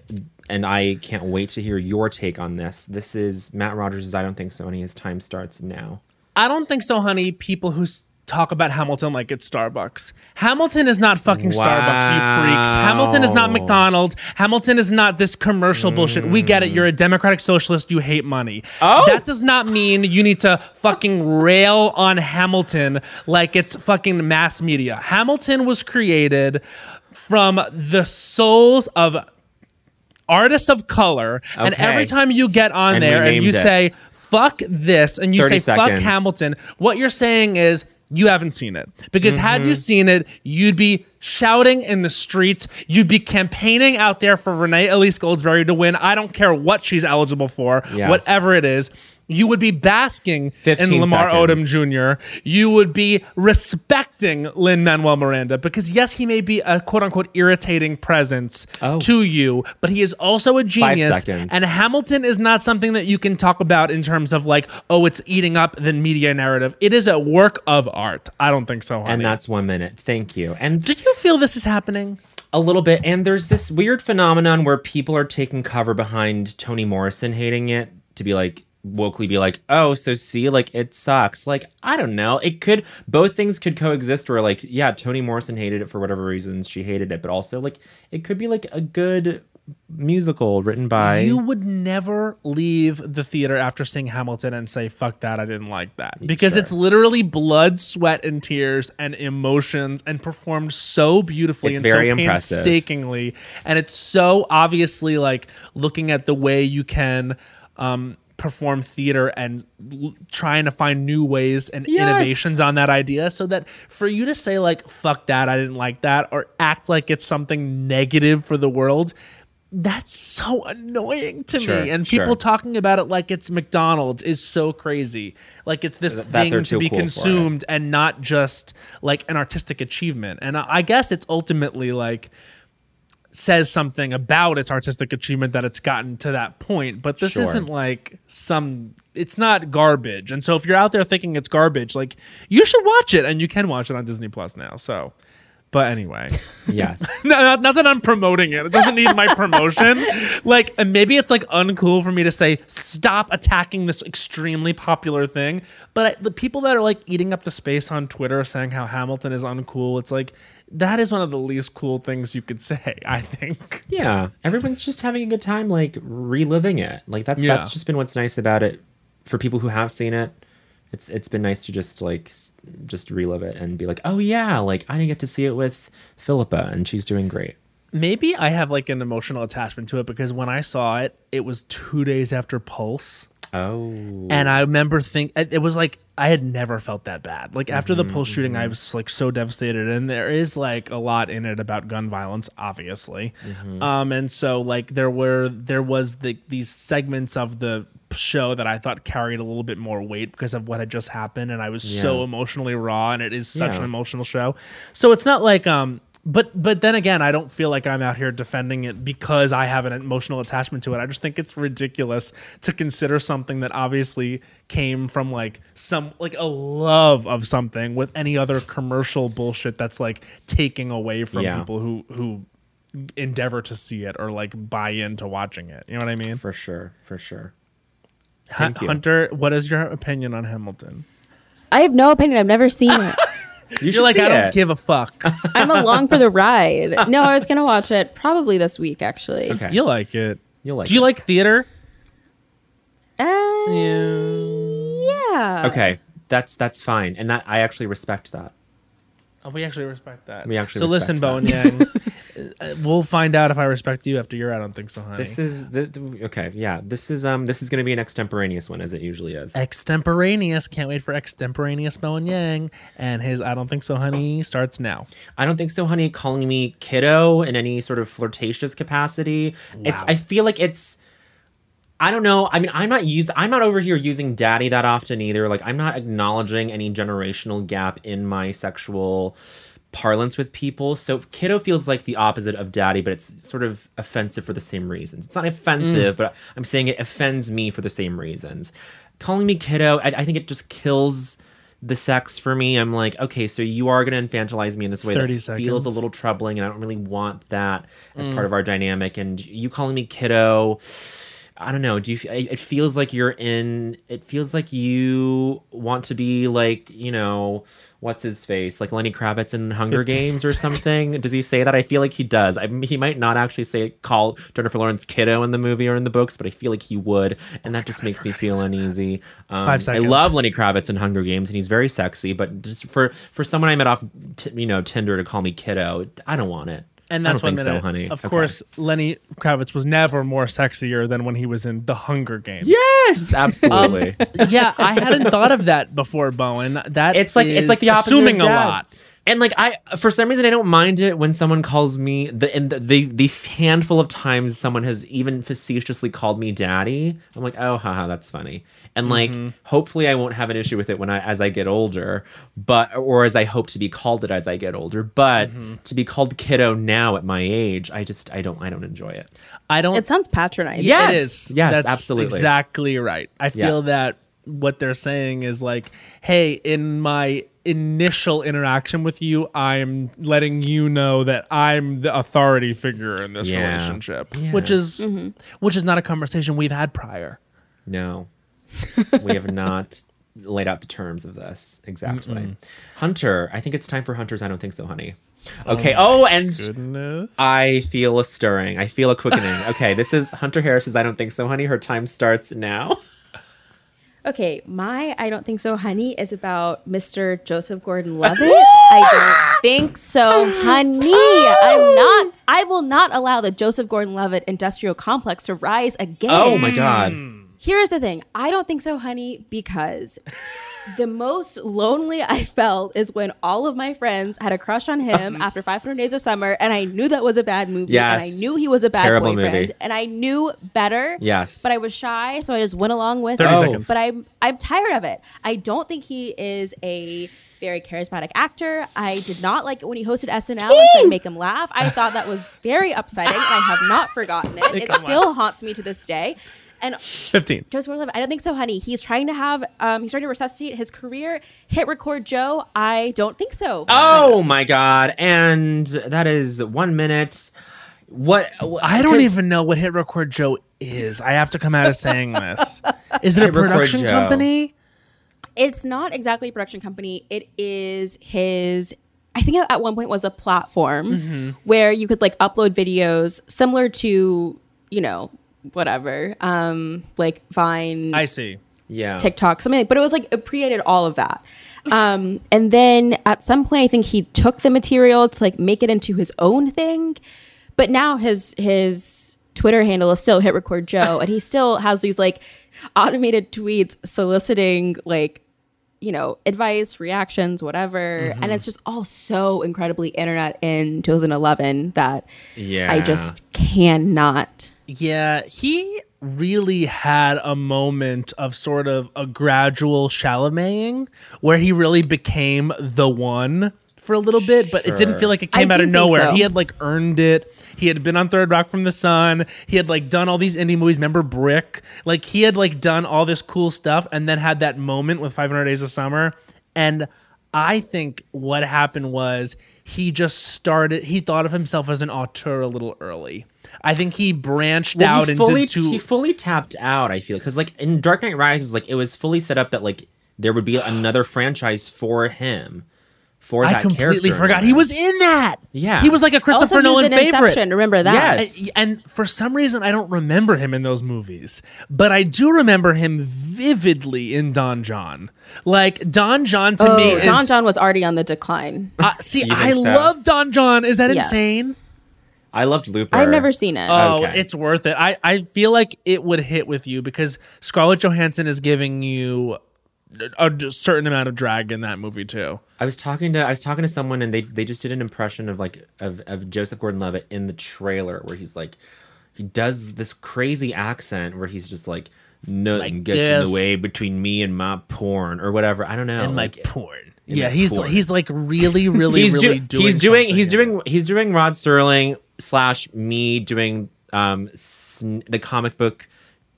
and I can't wait to hear your take on this. This is Matt Rogers' I don't think so, and his time starts now. I don't think so, honey. People who talk about Hamilton like it's Starbucks. Hamilton is not fucking Starbucks, you freaks. Hamilton is not McDonald's. Hamilton is not this commercial bullshit. We get it. Mm. You're a democratic socialist. You hate money. Oh. That does not mean you need to fucking rail on Hamilton like it's fucking mass media. Hamilton was created from the souls of artists of color and every time you get on And there and you it. say fuck this and you 30 say fuck. Hamilton what you're saying is you haven't seen it because had Mm-hmm. you seen it you'd be shouting in the streets you'd be campaigning out there for Renee Elise Goldsberry to win I don't care what she's eligible for Yes. whatever it is you would be basking in Lamar seconds. Odom Jr. You would be respecting Lin Manuel Miranda because yes, he may be a quote unquote irritating presence Oh. to you, but he is also a genius. seconds. And Hamilton is not something that you can talk about in terms of like, oh, it's eating up the media narrative. It is a work of art. I don't think so, honey. And that's one minute. Thank you. And Do you feel this is happening? a little bit. And there's this weird phenomenon where people are taking cover behind Toni Morrison hating it to be like wokely be like, oh, so see, like it sucks. Like, I don't know. It could both things could coexist where like, yeah, Toni Morrison hated it for whatever reasons she hated it, but also like it could be like a good musical written by You would never leave the theater after seeing Hamilton and say, fuck that, I didn't like that. Because Sure. it's literally blood, sweat, and tears and emotions and performed so beautifully It's and so impressive. painstakingly. And it's so obviously like looking at the way you can um, perform theater and l- trying to find new ways and Yes. innovations on that idea so that for you to say like fuck that i didn't like that or act like it's something negative for the world that's so annoying to Sure, me and sure. people talking about it like it's mcdonald's is so crazy like it's this Th- thing to be cool consumed and not just like an artistic achievement and i I guess it's ultimately like says something about its artistic achievement that it's gotten to that point but this Sure. isn't like some it's not garbage and so if you're out there thinking it's garbage like you should watch it and you can watch it on disney plus now so but anyway [laughs] Yes. [laughs] no, not, not that I'm promoting it. It doesn't need my promotion. [laughs] Like, maybe it's like uncool for me to say, stop attacking this extremely popular thing. But I, the people that are like eating up the space on Twitter saying how Hamilton is uncool, it's like, that is one of the least cool things you could say, I think. Yeah, everyone's just having a good time, like reliving it. Like that. Yeah. That's just been what's nice about it for people who have seen it. It's it's been nice to just like just relive it and be like, oh yeah, like I didn't get to see it with Phillipa, and she's doing great. Maybe I have like an emotional attachment to it because when I saw it, it was two days after Pulse. Oh, And I remember think it was like I had never felt that bad. Like after Mm-hmm, the Pulse shooting, I was like so devastated, and there is like a lot in it about gun violence, obviously. Mm-hmm. Um, and so like there were there was the these segments of the show that I thought carried a little bit more weight because of what had just happened, and I was so emotionally raw, and it is such Yeah. an emotional show. So it's not like um. But but then again, I don't feel like I'm out here defending it because I have an emotional attachment to it. I just think it's ridiculous to consider something that obviously came from like some like a love of something with any other commercial bullshit that's like taking away from Yeah. people who who endeavor to see it or like buy into watching it. You know what I mean? for sure, for sure. Hu- Thank you. Hunter, what is your opinion on Hamilton? I have no opinion. I've never seen it. [laughs] You You're like, see I don't it. give a fuck. [laughs] I'm along for the ride. No, I was gonna watch it probably this week actually. Okay, you like it. You'll like Do you it. like theater? Uh, Yeah. yeah. Okay, that's that's fine, and that I actually respect that. Oh, we actually respect that. We actually so listen, respect Bowen Yang. [laughs] uh, we'll find out if I respect you after your I don't think so, honey. This is the, the- okay. Yeah, this is um this is going to be an extemporaneous one as it usually is. extemporaneous. Can't wait for extemporaneous Bowen Yang. And his I don't think so, honey starts now. I don't think so, honey. Calling me kiddo in any sort of flirtatious capacity. It's. I feel like it's. I don't know. I mean, I'm not use. I'm not over here using daddy that often either. Like, I'm not acknowledging any generational gap in my sexual parlance with people. So kiddo feels like the opposite of daddy, but it's sort of offensive for the same reasons. It's not offensive, mm. but I'm saying it offends me for the same reasons. Calling me kiddo, I, I think it just kills the sex for me. I'm like, okay, so you are going to infantilize me in this way 30 that feels a little troubling, and I don't really want that as part mm. of our dynamic. And you calling me kiddo, I don't know. Do you? It feels like you're in. It feels like you want to be like you know what's his face like Lenny Kravitz in Hunger 15 Games or something. Does he say that? I feel like he does. I, he might not actually say call Jennifer Lawrence kiddo in the movie or in the books, but I feel like he would, and that just makes me feel uneasy. Um, Five I love Lenny Kravitz in Hunger Games, and he's very sexy. But just for for someone I met off, t- you know, Tinder to call me kiddo, I don't want it. And I that's don't one think so, honey. Of Okay. course, Lenny Kravitz was never more sexier than when he was in The Hunger Games. Yes, [laughs] um, absolutely. yeah, I hadn't thought of that before, Bowen. That it's like it's like the opposite assuming of a lot. And like I, for some reason, I don't mind it when someone calls me the and the, the the handful of times someone has even facetiously called me daddy. I'm like, oh, haha, that's funny. And like, Mm-hmm. hopefully, I won't have an issue with it when I as I get older, but or as I hope to be called it as I get older. But Mm-hmm. to be called kiddo now at my age, I just I don't I don't enjoy it. I don't. It sounds patronizing. Yes, It is. yes, That's absolutely. Exactly right. I Yeah. feel that what they're saying is like, hey, in my initial interaction with you, I'm letting you know that I'm the authority figure in this Yeah. relationship, Yeah. which is Mm-hmm. which is not a conversation we've had prior. No, [laughs] we have not laid out the terms of this exactly. Hunter, I think it's time for Hunter's. I don't think so, honey. Okay. Oh, and Goodness. I feel a stirring. I feel a quickening. [laughs] Okay, this is Hunter Harris's. I don't think so, honey. Her time starts now. [laughs] Okay, my I don't think so, honey, is about Mr. Joseph Gordon-Levitt. [laughs] I don't think so, honey. I'm oh. not. I will not allow the Joseph Gordon-Levitt industrial complex to rise again. Oh my god. Hmm. Here's the thing. I don't think so, honey, because the most lonely I felt is when all of my friends had a crush on him um, after 500 Days of Summer, and I knew that was a bad movie, and I knew he was a bad Terrible boyfriend, movie. and I knew better. Yes. but I was shy, so I just went along with 30 it. Oh. seconds. But I'm I'm tired of it. I don't think he is a very charismatic actor. I did not like it when he hosted SNL and said "Make him laugh." I thought that was very upsetting, and I have not forgotten it. Make it him still haunts me to this day. And Fifteen. Joseph Gordon-Levitt, I don't think so, honey. He's trying to have, um, he's trying to resuscitate his career. Hit record Joe. I don't think so. Oh my god. And that is one minute. What? I don't even know what Hit Record Joe is. I have to come out of saying this. [laughs] Is it a Hit Record production Joe. company? It's not exactly a production company. It is his. I think at one point was a platform Mm-hmm. where you could like upload videos similar to you know whatever, um, like Vine. I see. Yeah. TikTok, something like, but it was like it predated all of that. Um, and then at some point, I think he took the material to like make it into his own thing. But now his his Twitter handle is still Hit Record Joe, and he [laughs] still has these like automated tweets soliciting like you know advice, reactions, whatever, and it's just all so incredibly internet in 2011 that Yeah. I just cannot. Yeah, he really had a moment of sort of a gradual Chalameting where he really became the one for a little bit, but it didn't feel like it I came out of nowhere. so. He had like earned it. He had been on Third Rock from the Sun. He had like done all these indie movies. Remember Brick? Like he had like done all this cool stuff and then had that moment with 500 Days of Summer. And I think what happened was he just started, he thought of himself as an auteur a little early. I think he branched Well, out he fully into he fully tapped out. I feel because like in Dark Knight Rises, like it was fully set up that like there would be another franchise for him. For I completely character forgot he was in that. Yeah. he was like a Christopher also, he was Nolan in favorite. Inception. Remember that? Yes. And, and for some reason, I don't remember him in those movies, but I do remember him vividly in Don Jon. Like Don Jon to me Oh, is. Don Jon was already on the decline. uh, see, I so? love Don Jon. Is that Yes. insane? I loved Looper. I've never seen it. Oh, Okay. it's worth it. I, I feel like it would hit with you because Scarlett Johansson is giving you a, a certain amount of drag in that movie too. I was talking to I was talking to someone and they they just did an impression of like of, of Joseph Gordon-Levitt in the trailer where he's like he does this crazy accent where he's just like nothing Like gets in the way between me and my porn or whatever. I don't know. and like, porn. In Yeah, he's porn. he's like really, really, he's, really do- doing. he's doing he's in doing he's doing Rod Serling slash me doing um sn- the comic book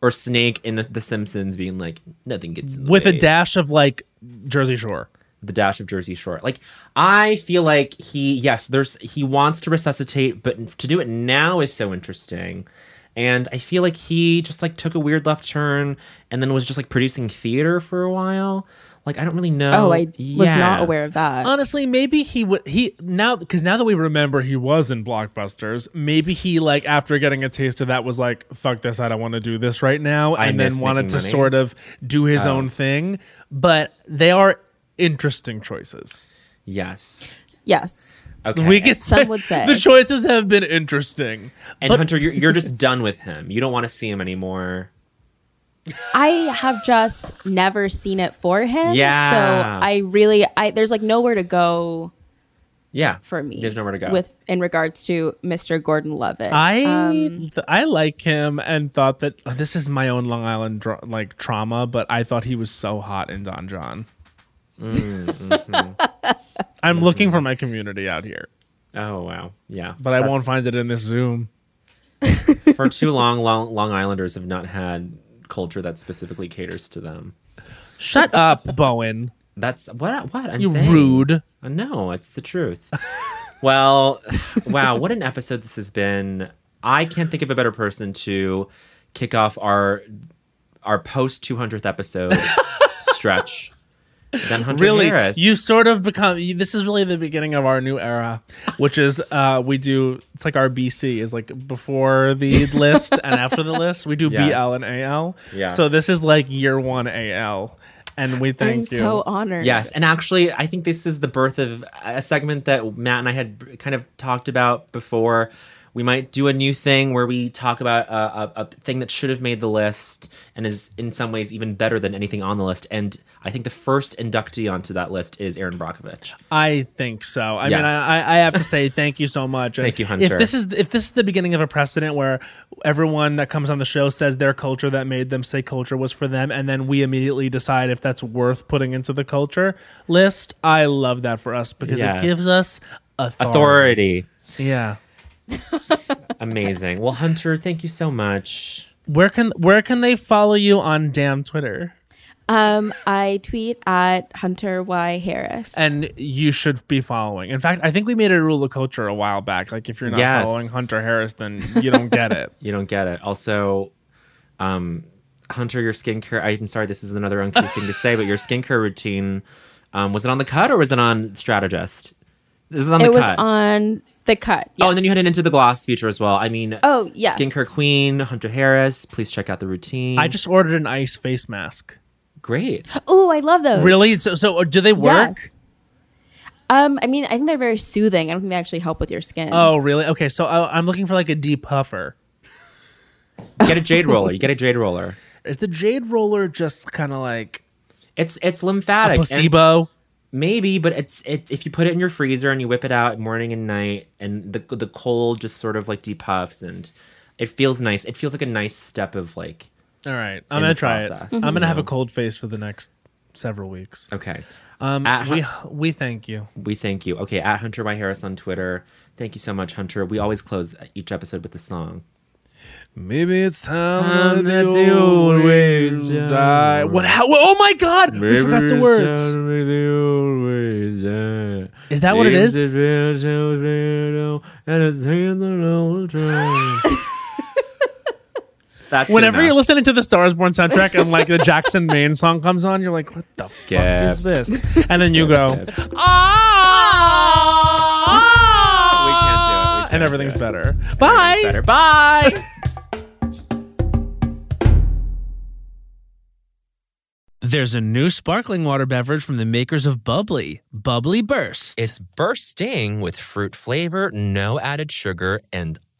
or Snake in the, the Simpsons being like nothing gets in the with a dash of like Jersey Shore. the dash of Jersey Shore. Like I feel like he yes, there's he wants to resuscitate, but to do it now is so interesting. And I feel like he just like took a weird left turn and then was just like producing theater for a while. Like I don't really know. oh, I was not aware of that. Honestly, maybe he would he now because now that we remember he was in blockbusters, maybe he like after getting a taste of that was like, "Fuck this, I don't want to do this right now," I and then wanted to money. sort of do his Oh. own thing. But they are interesting choices. Yes. yes. Okay. We could Some would say. [laughs] the choices have been interesting. and but- Hunter, you're you're just done with him. You don't want to see him anymore. I have just never seen it for him. Yeah. So I really, I there's like nowhere to go Yeah. for me. There's nowhere to go. with in regards to Mr. Gordon Levitt. I Um, I like him and thought that oh, this is my own Long Island dra- like trauma, but I thought he was so hot in Don Jon. [laughs] I'm looking for my community out here, oh wow. Yeah. but I won't find it in this Zoom. [laughs] for too long, long Long Islanders have not had culture that specifically caters to them. Shut up, Bowen. That's what what I'm You saying. rude. Uh, No, it's the truth. well, wow, what an episode this has been. I can't think of a better person to kick off our our post 200th episode [laughs] stretch than Hunter really, Harris. you sort of become. You, this is really the beginning of our new era, which is uh we do. It's like our BC is like before the [laughs] list and after the list. We do Yes. BL and AL. Yeah. So this is like year one AL, and we thank I'm thank you. so honored. Yes, and actually, I think this is the birth of a segment that Matt and I had kind of talked about before. We might do a new thing where we talk about a, a, a thing that should have made the list and is in some ways even better than anything on the list. And I think the first inductee onto that list is Erin Brockovich. I think so. I mean, I, I have to say thank you so much. Thank you, Hunter. If this is if this is the beginning of a precedent where everyone that comes on the show says their culture that made them say culture was for them, and then we immediately decide if that's worth putting into the culture list, I love that for us because Yes. it gives us authority. Authority. Yeah. Amazing. Well, Hunter, thank you so much. Where can where can they follow you on damn Twitter? Um, I tweet at Hunter Y Harris. And you should be following. In fact, I think we made a rule of culture a while back. Like if you're not Yes. following Hunter Harris, then you don't get it. [laughs] You don't get it. Also, um, Hunter, your skincare. I'm sorry, this is another uncouth thing to say, but your skincare routine um, was it on the cut or was it on Strategist? This is on the it was cut. on the cut. Oh, and then you yes. had it into the gloss feature as well. I mean, Oh, yeah, Skincare Queen, Hunter Harris. Please check out the routine. I just ordered an ice face mask. Great. Oh, I love those. Really? So, so uh, do they work? Yes. Um, I mean, I think they're very soothing. I don't think they actually help with your skin. Oh, really? Okay, so I, I'm looking for like a deep depuffer. [laughs] Get a jade roller. You get a jade roller. Is the jade roller just kind of like It's it's a lymphatic. and- placebo? Maybe, but it's it if you put it in your freezer and you whip it out morning and night, and the the cold just sort of like depuffs and it feels nice. It feels like a nice step of like All right, I'm gonna try process, it. I'm gonna have a cold face for the next several weeks. okay. Um, At we hu- we thank you. We thank you. Okay, at Hunter Y Harris on Twitter. Thank you so much, Hunter. We always close each episode with a song. Maybe it's time, Time that that the the old old ways ways die. die. What? How? Oh my God! we forgot the words. Is that what it is? [laughs] That's Whenever you're listening to the Stars Born soundtrack and like the Jackson Maine song comes on, you're like, "What the fuck is this?" And then you go, "Ah!" And everything's better. Bye. Better. Bye. [laughs] There's a new sparkling water beverage from the makers of Bubly, Bubly Burst. It's bursting with fruit flavor, no added sugar, and